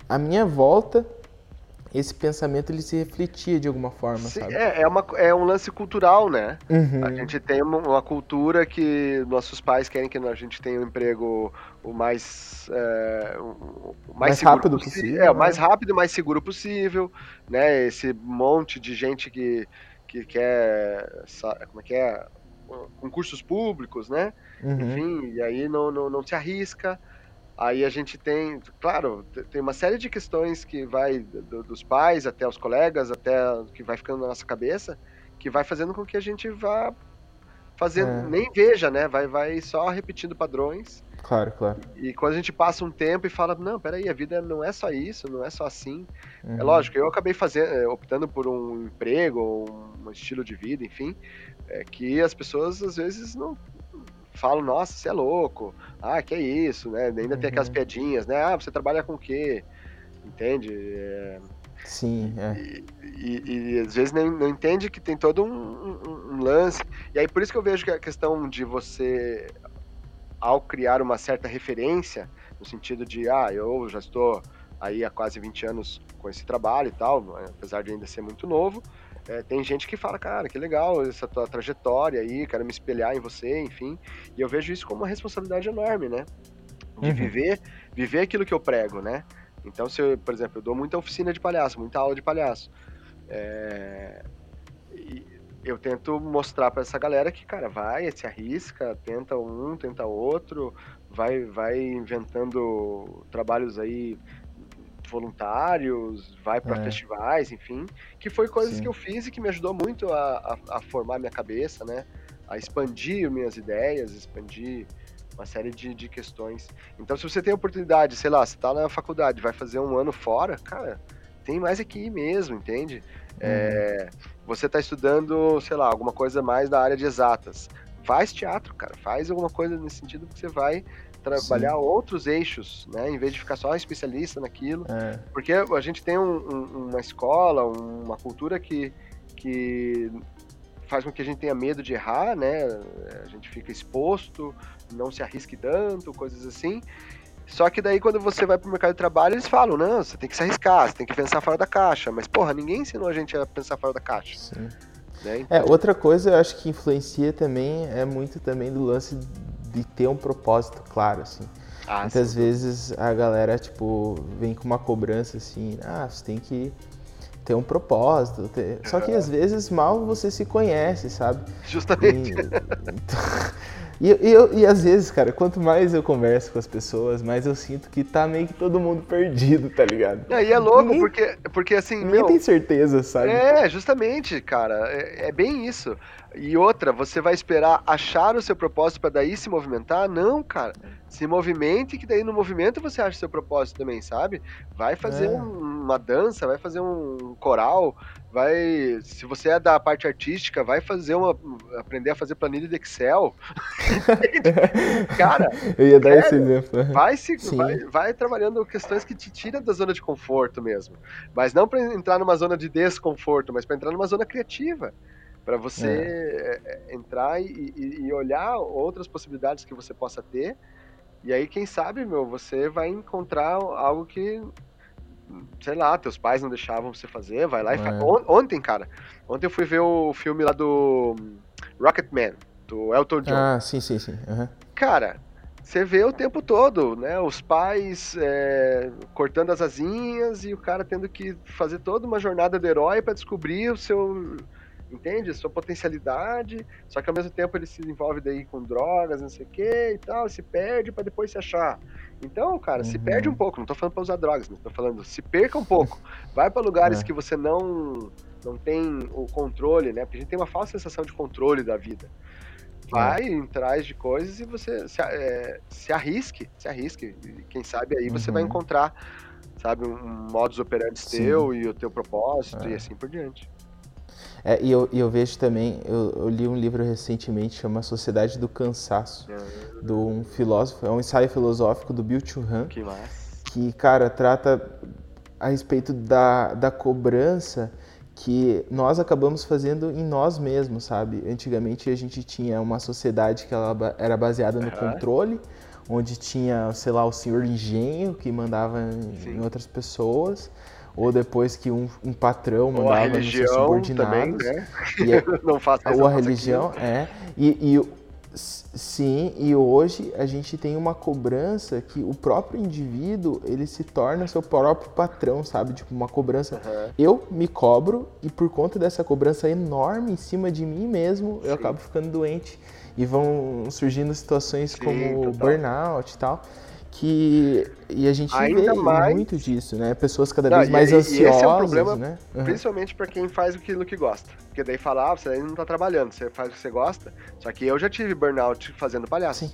a minha volta esse pensamento ele se refletia de alguma forma, Sim, sabe? É, é, uma, é um lance cultural, né? Uhum. A gente tem uma, uma, cultura que nossos pais querem que a gente tenha um emprego o mais, é, o mais, mais rápido possível. possível é, o mais né? rápido e mais seguro possível, né? Esse monte de gente que, que quer, como é que é? Concursos públicos, né? Uhum. Enfim, e aí não, não, não se arrisca. Aí a gente tem, claro, tem uma série de questões que vai do, dos pais até os colegas, até que vai ficando na nossa cabeça, que vai fazendo com que a gente vá fazendo, é. nem veja, né? Vai, vai só repetindo padrões. Claro, claro. E quando a gente passa um tempo e fala, não, peraí, a vida não é só isso, não é só assim. É uhum. É lógico, eu acabei fazendo, eh, optando por um emprego, um estilo de vida, enfim, é que as pessoas às vezes não, falam, nossa, você é louco, ah, que é isso, né? Ainda uhum. tem aquelas uhum. piadinhas, né? Ah, você trabalha com o quê? Entende? É... Sim, é. E, e, e, às vezes não, não entende que tem todo um, um, um, lance. E aí por isso que eu vejo que a questão de você, ao criar uma certa referência, no sentido de, ah, eu já estou aí há quase 20 anos com esse trabalho e tal, apesar de ainda ser muito novo, é, tem gente que fala, cara, que legal essa tua trajetória aí, quero me espelhar em você, enfim. E eu vejo isso como uma responsabilidade enorme, né? De uhum. viver, viver aquilo que eu prego, né? Então, se eu, por exemplo, eu dou muita oficina de palhaço, muita aula de palhaço. É... eu tento mostrar para essa galera que, cara, vai, se arrisca, tenta um, tenta outro, vai, vai inventando trabalhos aí voluntários, vai para é. festivais, enfim, que foi coisas Sim. que eu fiz e que me ajudou muito a, a, a, formar minha cabeça, né? A expandir minhas ideias, expandir uma série de, de questões. Então, se você tem oportunidade, sei lá, você tá na faculdade, vai fazer um ano fora, cara, tem mais aqui mesmo, entende? Uhum. É, você tá estudando, sei lá, alguma coisa mais da área de exatas. Faz teatro, cara, faz alguma coisa nesse sentido que você vai trabalhar Sim. outros eixos, né? Em vez de ficar só especialista naquilo. É. Porque a gente tem um, um, uma escola, uma cultura que, que faz com que a gente tenha medo de errar, né? A gente fica exposto, não se arrisque tanto, coisas assim. Só que daí quando você vai pro mercado de trabalho, eles falam, não, você tem que se arriscar, você tem que pensar fora da caixa. Mas, porra, ninguém ensinou a gente a pensar fora da caixa. Sim. Né? Então... É, outra coisa eu acho que influencia também é muito também do lance de ter um propósito claro, assim. Ah, Muitas sim. vezes a galera, tipo, vem com uma cobrança assim, ah, você tem que ter um propósito. Ter... Só que às vezes mal você se conhece, sabe? Justamente. E, então, e, eu, e às vezes, cara, quanto mais eu converso com as pessoas, mais eu sinto que tá meio que todo mundo perdido, tá ligado? É, e é louco, ninguém, porque, porque assim. Ninguém meu, tem certeza, sabe? É, justamente, cara. É, é, bem isso. E outra, você vai esperar achar o seu propósito para daí se movimentar? Não, cara. Se movimente, que daí no movimento você acha o seu propósito também, sabe? Vai fazer é. um, uma dança, vai fazer um coral, vai. Se você é da parte artística, vai fazer uma. aprender a fazer planilha de Excel. Cara. Eu ia dar é, esse exemplo. Vai, se, vai, vai, trabalhando questões que te tiram da zona de conforto mesmo. Mas não para entrar numa zona de desconforto, mas para entrar numa zona criativa. Para você é. é. entrar e, e, e olhar outras possibilidades que você possa ter. E aí, quem sabe, meu, você vai encontrar algo que sei lá, teus pais não deixavam você fazer, vai lá e faz. É. Ontem, cara, ontem eu fui ver o filme lá do Rocketman, do Elton John. Ah, sim, sim, sim. Uhum. Cara, você vê o tempo todo, né? Os pais é, cortando as asinhas e o cara tendo que fazer toda uma jornada do herói para descobrir o seu entende? Sua potencialidade, só que ao mesmo tempo ele se envolve daí com drogas, não sei o que e tal, se perde para depois se achar. Então, cara, uhum. se perde um pouco, não tô falando pra usar drogas, mas tô falando, se perca um pouco. Vai para lugares é. que você não não tem o controle, né? Porque a gente tem uma falsa sensação de controle da vida. Vai é. em trás de coisas e você se, é, se arrisque, se arrisque. E quem sabe aí você vai uhum. encontrar, sabe, um modus operandi Sim. teu e o teu propósito e é. assim por diante. É, e eu, eu, vejo também, eu, eu, li um livro recentemente, chama Sociedade do Cansaço, uhum. de um filósofo, é um ensaio filosófico do Bill Churran, que, que, cara, trata a respeito da, da cobrança que nós acabamos fazendo em nós mesmos, sabe? Antigamente a gente tinha uma sociedade que ela era baseada no uhum. controle, onde tinha, sei lá, o senhor engenho que mandava em outras pessoas ou depois que um, um patrão mandava nos seus subordinados. Também, né? é, não faça Ou a religião, aqui. é. E, e, sim, e hoje a gente tem uma cobrança que o próprio indivíduo, ele se torna seu próprio patrão, sabe? Tipo, uma cobrança. Uhum. Eu me cobro e por conta dessa cobrança enorme em cima de mim mesmo, sim. eu acabo ficando doente. E vão surgindo situações sim, como total. burnout e tal que e a gente Ainda vê mais... muito disso, né? Pessoas cada vez não, mais e, ansiosas, e esse é um problema, né? Uhum. Principalmente para quem faz aquilo que gosta. Porque daí fala, ah, você ainda não tá trabalhando, você faz o que você gosta. Só que eu já tive burnout fazendo palhaço. Sim.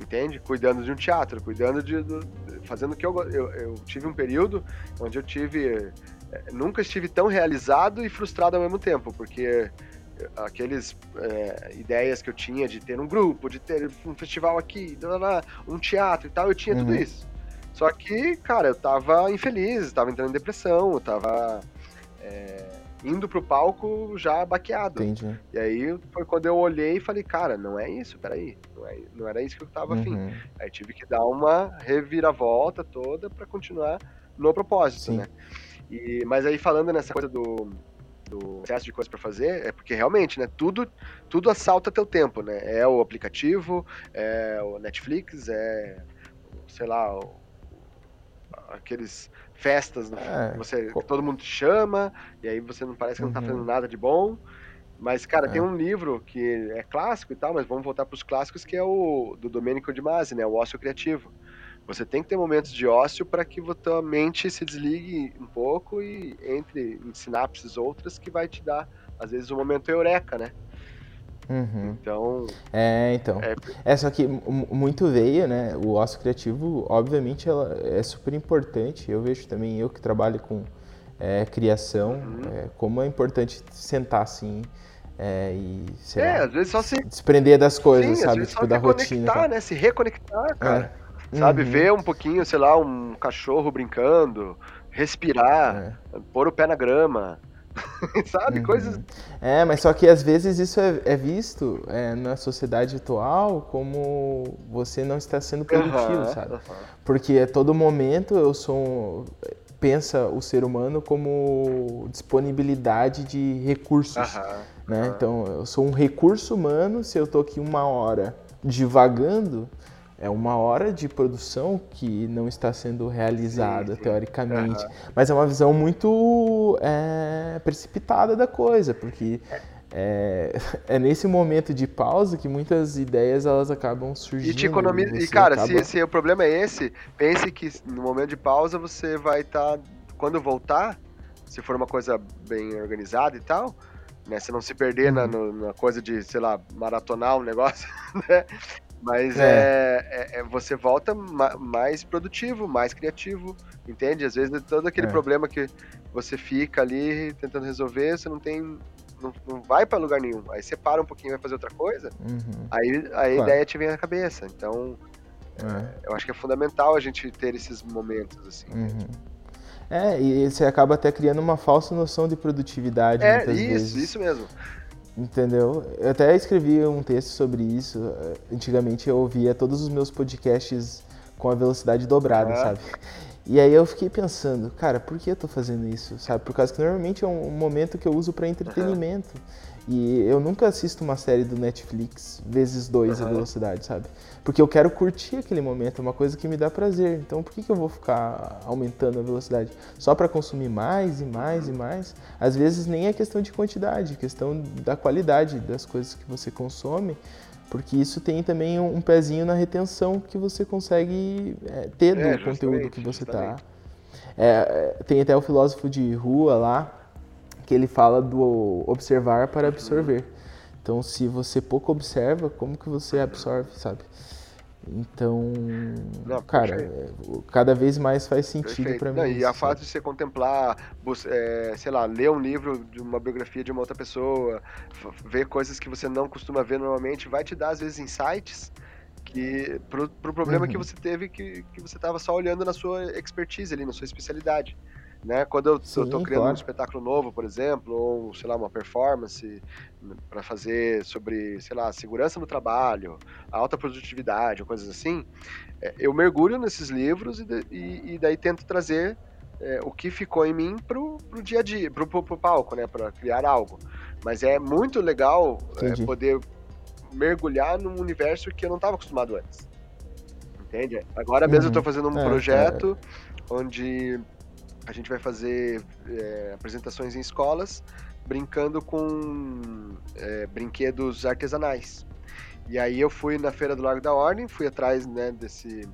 Entende? Cuidando de um teatro, cuidando de, de fazendo o que eu, eu eu tive um período onde eu tive eh, nunca estive tão realizado e frustrado ao mesmo tempo, porque aqueles é, ideias que eu tinha de ter um grupo, de ter um festival aqui, um teatro e tal, eu tinha uhum. tudo isso. Só que, cara, eu tava infeliz, tava entrando em depressão, eu tava é, indo pro palco já baqueado. Entendi. E aí foi quando eu olhei e falei, cara, não é isso, peraí, não, é, não era isso que eu tava uhum. afim. Aí tive que dar uma reviravolta toda para continuar no propósito, Sim. né? E, mas aí falando nessa coisa do, do excesso de coisas para fazer, é porque realmente, né, tudo, tudo assalta teu tempo, né? É o aplicativo, é o Netflix, é, sei lá, o, aqueles festas é, você, que todo mundo te chama, e aí você não parece que não tá fazendo uhum. nada de bom. Mas, cara, é. tem um livro que é clássico e tal, mas vamos voltar para os clássicos, que é o do Domenico de Masi, né? O Ócio Criativo. Você tem que ter momentos de ócio para que a tua mente se desligue um pouco e entre em sinapses outras que vai te dar, às vezes, um momento eureka, né? Uhum. Então. É, então. É... é, só que muito veio, né? O ócio criativo, obviamente, ela é super importante. Eu vejo também, eu que trabalho com é, criação, uhum. é, como é importante sentar assim É, e, sei É, lá, às vezes só se. desprender das coisas, Sim, sabe? Tipo, da se rotina. né? Se reconectar, cara. É. Sabe? Uhum. Ver um pouquinho, sei lá, um cachorro brincando, respirar, pôr o pé na grama. sabe? Uhum. Coisas. É, mas só que às vezes isso é, é visto é, na sociedade atual como você não está sendo produtivo, Aham, sabe? Porque a todo momento eu sou pensa o ser humano como disponibilidade de recursos, né? Então eu sou um recurso humano. Se eu tô aqui uma hora divagando, é uma hora de produção que não está sendo realizada sim. teoricamente. Mas é uma visão muito é, precipitada da coisa, porque é, é nesse momento de pausa que muitas ideias elas acabam surgindo. E te economiza. E, você cara, acaba- se, se o problema é esse, pense que no momento de pausa você vai estar. quando voltar, se for uma coisa bem organizada e tal, né? Se não se perder na, Uhum. no- na coisa de, sei lá, maratonar um negócio, né? Mas é. é- é- você volta ma- mais produtivo, mais criativo, entende? Às vezes todo aquele É. problema que você fica ali tentando resolver, você não tem. Não, não vai pra lugar nenhum. Aí você para um pouquinho e vai fazer outra coisa, Uhum, aí a Claro. ideia te vem na cabeça. Então, é. eu acho que é fundamental a gente ter esses momentos, assim. Uhum. É, e você acaba até criando uma falsa noção de produtividade É, muitas isso, vezes. isso mesmo. Entendeu? Eu até escrevi um texto sobre isso. eh, Antigamente eu ouvia todos os meus podcasts com a velocidade dobrada, Ah. sabe? E aí eu fiquei pensando, cara, por que eu tô fazendo isso? Sabe? Por causa que normalmente é um momento que eu uso para entretenimento. E eu nunca assisto uma série do Netflix vezes dois a Aham. velocidade, sabe? Porque eu quero curtir aquele momento, é uma coisa que me dá prazer. Então por que, que eu vou ficar aumentando a velocidade? Só para consumir mais e mais e mais? Às vezes nem é questão de quantidade, é questão da qualidade das coisas que você consome, porque isso tem também um pezinho na retenção que você consegue é, ter do É, conteúdo que você está. justamente. tem até o filósofo de rua lá que ele fala do observar para absorver. Então, se você pouco observa, como que você absorve, sabe? Então, Não, cara, perfeito. cada vez mais faz sentido para mim. Não, e a fato de você contemplar, é, sei lá, ler um livro de uma biografia de uma outra pessoa, ver coisas que você não costuma ver normalmente, vai te dar, às vezes, insights que pro, pro problema que Uhum. você teve que, que você estava só olhando na sua expertise ali, na sua especialidade. Né? Quando eu, eu tô Sim, criando um claro. espetáculo novo, por exemplo, ou sei lá, uma performance para fazer sobre, sei lá, segurança no trabalho, alta produtividade, coisas assim, é, eu mergulho nesses livros e, e- e daí tento trazer é, o que ficou em mim pro, pro dia a dia, pro, pro, pro palco, né, para criar algo. Mas é muito legal é, poder mergulhar num universo que eu não estava acostumado antes. Entende? Agora mesmo eu tô Uhum. fazendo um É, projeto onde a gente vai fazer é, apresentações em escolas brincando com é, brinquedos artesanais. E aí eu fui na Feira do Largo da Ordem, fui atrás né, desse,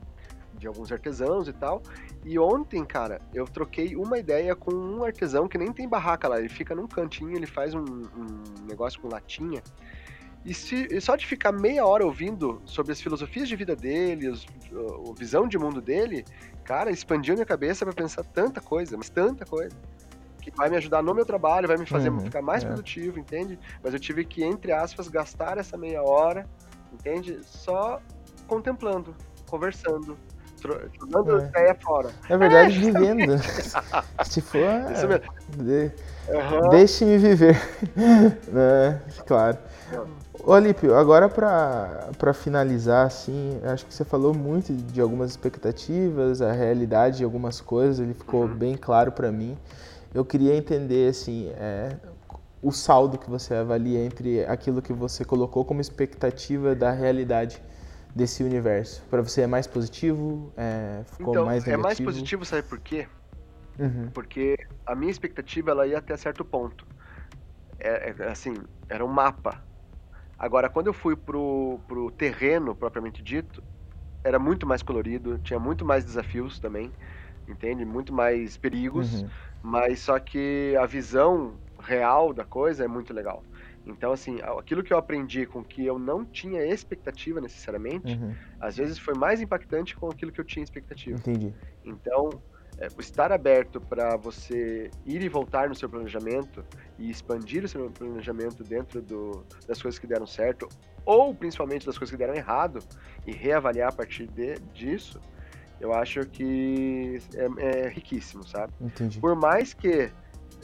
de alguns artesãos e tal. E ontem, cara, eu troquei uma ideia com um artesão que nem tem barraca lá. Ele fica num cantinho, ele faz um, um negócio com latinha. E, se- e só de ficar meia hora ouvindo sobre as filosofias de vida dele, os- a visão de mundo dele, cara, expandiu minha cabeça pra pensar tanta coisa, mas tanta coisa. Que vai me ajudar no meu trabalho, vai me fazer Uhum, ficar mais é. produtivo, entende? Mas eu tive que, entre aspas, gastar essa meia hora, entende? Só contemplando, conversando, jogando É. ideia fora. Na verdade, vivendo. Se for, de- Aham. deixe-me viver. né? Claro. Ô, Alípio, agora para finalizar, assim, acho que você falou muito de algumas expectativas, a realidade de algumas coisas, ele ficou Uhum. bem claro para mim. Eu queria entender, assim, é, o saldo que você avalia entre aquilo que você colocou como expectativa da realidade desse universo. Para você é mais positivo? É, ficou Então, mais é negativo? mais positivo, sabe por quê? Uhum. porque a minha expectativa ela ia até certo ponto. É, é, assim, era um mapa. Agora, quando eu fui pro, pro terreno propriamente dito, era muito mais colorido, tinha muito mais desafios também, entende? Muito mais perigos, Uhum. mas só que a visão real da coisa é muito legal. Então, assim, aquilo que eu aprendi com que eu não tinha expectativa necessariamente, Uhum. às vezes foi mais impactante com aquilo que eu tinha expectativa. Entendi. Então, é, estar aberto para você ir e voltar no seu planejamento e expandir o seu planejamento dentro do, das coisas que deram certo, ou principalmente das coisas que deram errado, e reavaliar a partir de, disso, eu acho que é, é riquíssimo, sabe? Entendi. Por mais que,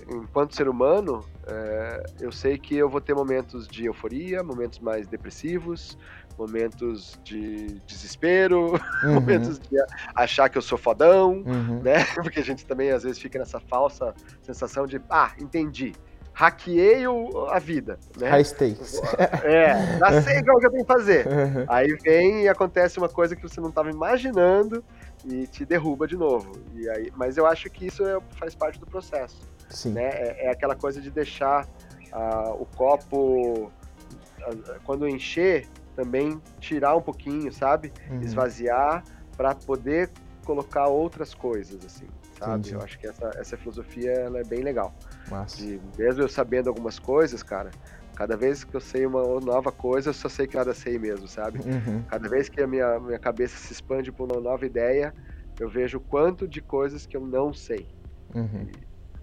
enquanto ser humano, é, eu sei que eu vou ter momentos de euforia, momentos mais depressivos, momentos de desespero, uhum. momentos de achar que eu sou fodão, uhum. né? Porque a gente também às vezes fica nessa falsa sensação de, ah, entendi. Hackeei o, a vida, né? High stakes. É, já sei qual que eu tenho que fazer. Uhum. Aí vem e acontece uma coisa que você não estava imaginando e te derruba de novo. E aí, mas eu acho que isso é, faz parte do processo. Sim. Né? É, é aquela coisa de deixar uh, o copo, uh, quando encher, também tirar um pouquinho, sabe? Uhum. Esvaziar para poder colocar outras coisas, assim, sabe? Entendi. Eu acho que essa, essa filosofia ela é bem legal. De, mesmo eu sabendo algumas coisas, cara, cada vez que eu sei uma nova coisa, eu só sei que nada sei mesmo, sabe? Uhum. Cada vez que a minha, minha cabeça se expande para uma nova ideia, eu vejo quanto de coisas que eu não sei. Uhum.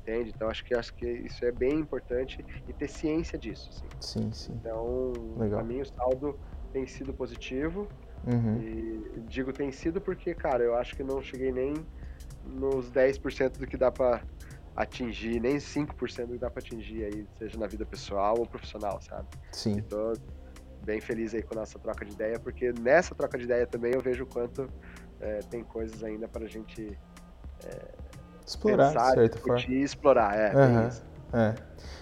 Entende? Então acho que acho que isso é bem importante e ter ciência disso. Assim. Sim, sim. Então, para mim o saldo tem sido positivo. Uhum. E digo tem sido porque, cara, eu acho que não cheguei nem nos 10% do que dá para atingir, nem 5% do que dá para atingir aí, seja na vida pessoal ou profissional, sabe? Sim. Então, bem feliz aí com a nossa troca de ideia, porque nessa troca de ideia também eu vejo o quanto é, tem coisas ainda para a gente é, explorar, pensar, de certa forma. E explorar, é, uhum. é.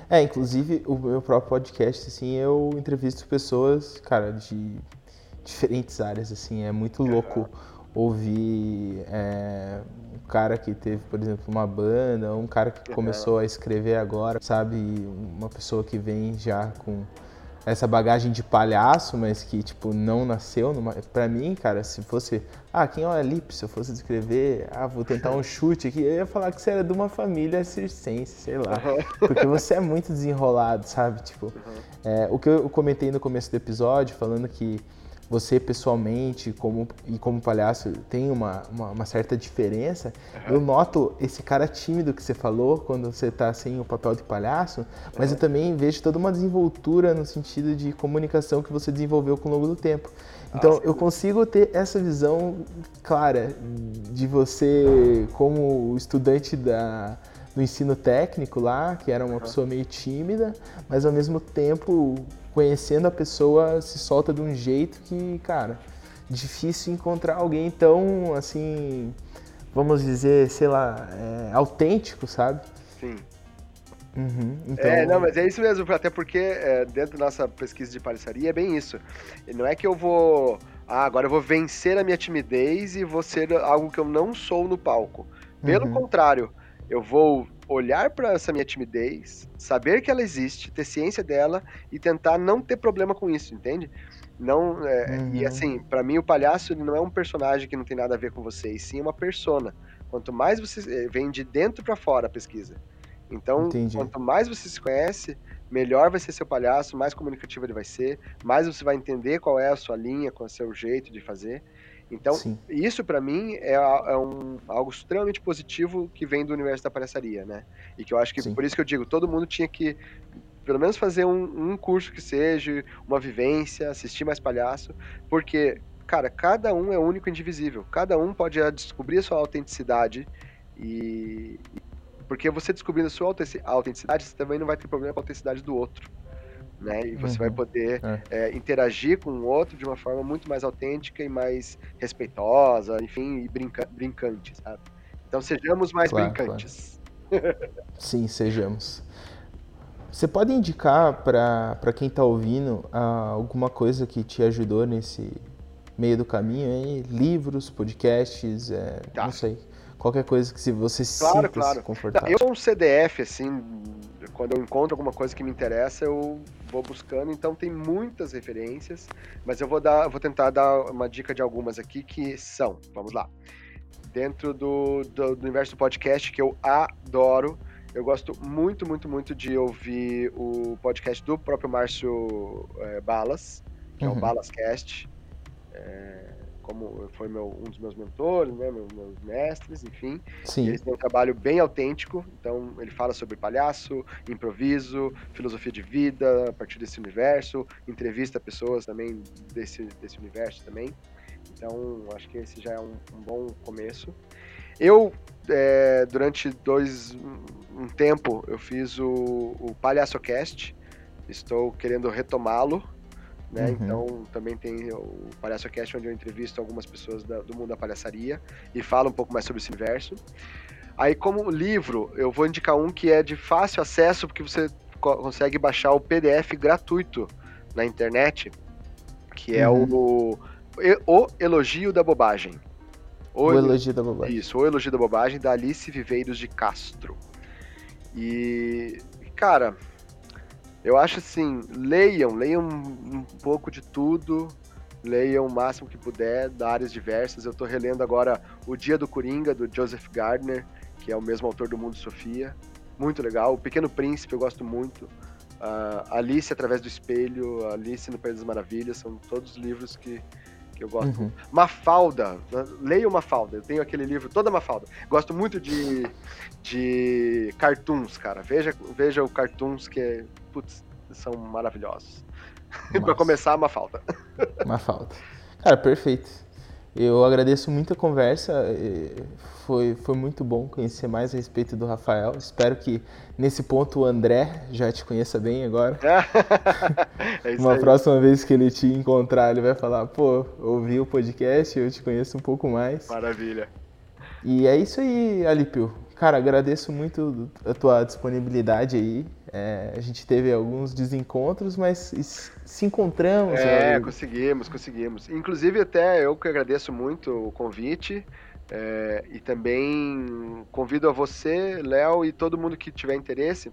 É, inclusive o meu próprio podcast, assim, eu entrevisto pessoas, cara, de diferentes áreas, assim, é muito louco ouvir é, um cara que teve, por exemplo, uma banda, um cara que começou a escrever agora, sabe, uma pessoa que vem já com essa bagagem de palhaço, mas que, tipo, não nasceu numa... Pra mim, cara, se fosse... Ah, quem é o Alipe? Se eu fosse descrever... Ah, vou tentar um chute aqui. Eu ia falar que você era de uma família circense, sei lá. Porque você é muito desenrolado, sabe? Tipo, é, o que eu comentei no começo do episódio, falando que você pessoalmente como, e como palhaço tem uma, uma, uma certa diferença, uhum. eu noto esse cara tímido que você falou quando você está sem o papel de palhaço, mas uhum. eu também vejo toda uma desenvoltura no sentido de comunicação que você desenvolveu com o longo do tempo. Então, eu consigo ter essa visão clara de você como estudante da, do ensino técnico lá, que era uma uhum. pessoa meio tímida, mas ao mesmo tempo conhecendo a pessoa se solta de um jeito que, cara, difícil encontrar alguém tão, assim, vamos dizer, sei lá, é, autêntico, sabe? Sim. Uhum, então... É, não, mas é isso mesmo, até porque é, dentro da nossa pesquisa de palhaçaria é bem isso. Não é que eu vou. Ah, agora eu vou vencer a minha timidez e vou ser algo que eu não sou no palco. Pelo uhum. contrário, eu vou olhar para essa minha timidez, saber que ela existe, ter ciência dela e tentar não ter problema com isso, entende? Não, é, uhum. E assim, para mim o palhaço ele não é um personagem que não tem nada a ver com você, e sim uma persona. Quanto mais você é, vem de dentro para fora a pesquisa. Então, Entendi. quanto mais você se conhece, melhor vai ser seu palhaço, mais comunicativo ele vai ser, mais você vai entender qual é a sua linha, qual é o seu jeito de fazer. Então, Sim. isso para mim é, é um, algo extremamente positivo que vem do universo da palhaçaria, né? E que eu acho que, Sim. por isso que eu digo, todo mundo tinha que pelo menos fazer um, um curso que seja, uma vivência, assistir mais palhaço, porque, cara, cada um é único e indivisível. Cada um pode descobrir a sua autenticidade e, porque você descobrindo a sua autenticidade, você também não vai ter problema com a autenticidade do outro né? E você uhum. vai poder é. É, interagir com o outro de uma forma muito mais autêntica e mais respeitosa, enfim, e brinca brincante, sabe? Então sejamos mais claro, brincantes. Claro. Sim, sejamos. Você pode indicar para quem está ouvindo uh, alguma coisa que te ajudou nesse meio do caminho aí? Livros, podcasts, é, tá. não sei. Qualquer coisa que se você se claro, sinta claro. confortável. Eu um CDF, assim, quando eu encontro alguma coisa que me interessa, eu vou buscando, então tem muitas referências, mas eu vou dar, vou tentar dar uma dica de algumas aqui que são, vamos lá. Dentro do, do, do universo do podcast que eu adoro, eu gosto muito, muito, muito de ouvir o podcast do próprio Márcio é, Balas, que uhum. é o uhum. Balascast. É, como foi meu, um dos meus mentores, né, meus, meus mestres, enfim. Sim. Eles têm um trabalho bem autêntico, então ele fala sobre palhaço, improviso, filosofia de vida a partir desse universo, entrevista pessoas também desse, desse universo também. Então, acho que esse já é um, um bom começo. Eu, é, durante dois, um tempo, eu fiz o, o PalhaçoCast, estou querendo retomá-lo, né? Uhum. Então também tem o Palhaço Cast, onde eu entrevisto algumas pessoas da, do mundo da palhaçaria e falo um pouco mais sobre esse universo. Aí, como livro, eu vou indicar um que é de fácil acesso, porque você co consegue baixar o PDF gratuito na internet, que é uhum. o, o Elogio da Bobagem. O, o Elogio da Bobagem. Isso, O Elogio da Bobagem, da Alice Viveiros de Castro. E, cara, eu acho assim, leiam, leiam um pouco de tudo, leiam o máximo que puder, da áreas diversas. Eu estou relendo agora O Dia do Coringa, do Joseph Gardner, que é o mesmo autor do Mundo Sofia. Muito legal. O Pequeno Príncipe eu gosto muito. Uh, Alice através do espelho, Alice no País das Maravilhas, são todos livros que, que eu gosto. Uhum. Mafalda, leia Mafalda, eu tenho aquele livro, toda Mafalda. Gosto muito de, de cartoons, cara. Veja, veja o cartoons que putz, são maravilhosos. para começar, uma falta. Uma falta. Cara, perfeito. Eu agradeço muito a conversa. Foi, foi muito bom conhecer mais a respeito do Rafael. Espero que nesse ponto o André já te conheça bem agora. é Uma aí. próxima vez que ele te encontrar, ele vai falar: pô, ouvi o podcast, eu te conheço um pouco mais. Maravilha. E é isso aí, Alípio. Cara, agradeço muito a tua disponibilidade aí. É, a gente teve alguns desencontros, mas se encontramos. É, conseguimos, conseguimos. Inclusive, até eu que agradeço muito o convite. É, e também convido a você, Léo, e todo mundo que tiver interesse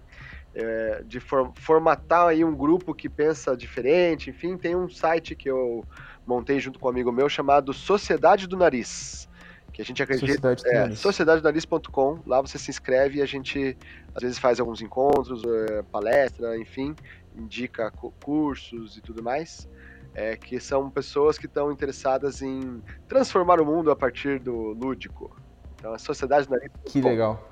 é, de for formatar aí um grupo que pensa diferente. Enfim, tem um site que eu montei junto com um amigo meu chamado Sociedade do Nariz que a gente acredita. Sociedade é, sociedadenariz.com, lá você se inscreve e a gente às vezes faz alguns encontros, é, palestra, enfim, indica cursos e tudo mais. É, que são pessoas que estão interessadas em transformar o mundo a partir do lúdico. Então, a Sociedade Nariz. Que legal.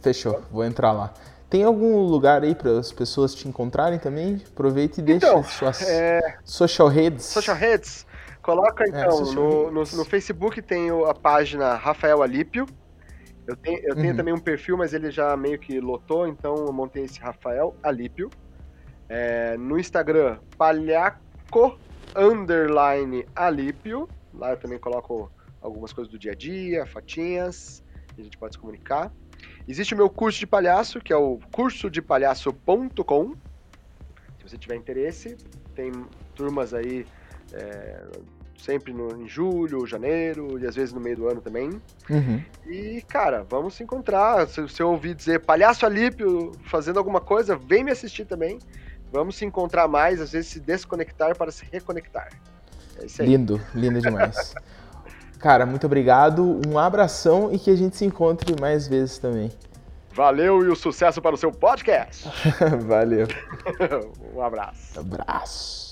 Fechou, vou entrar lá. Tem algum lugar aí para as pessoas te encontrarem também? Aproveite e deixe então, suas é... social redes. Social redes. Coloca é, então, é, no, no, no, Facebook tem a página Rafael Alípio. Eu tenho, eu tenho uhum. também um perfil, mas ele já meio que lotou, então eu montei esse Rafael Alípio. É, no Instagram, palhaco underline Alípio. Lá eu também coloco algumas coisas do dia a dia, fotinhas, a gente pode se comunicar. Existe o meu curso de palhaço, que é o cursodepalhaço.com. Se você tiver interesse, tem turmas aí é, sempre no, em julho, janeiro e às vezes no meio do ano também. Uhum. E, cara, vamos se encontrar. Se você ouvir dizer Palhaço Alípio fazendo alguma coisa, vem me assistir também. Vamos se encontrar mais, às vezes se desconectar para se reconectar. É isso aí. Lindo, lindo demais. cara, muito obrigado, um abração e que a gente se encontre mais vezes também. Valeu e o sucesso para o seu podcast. Valeu. um abraço. Abraço.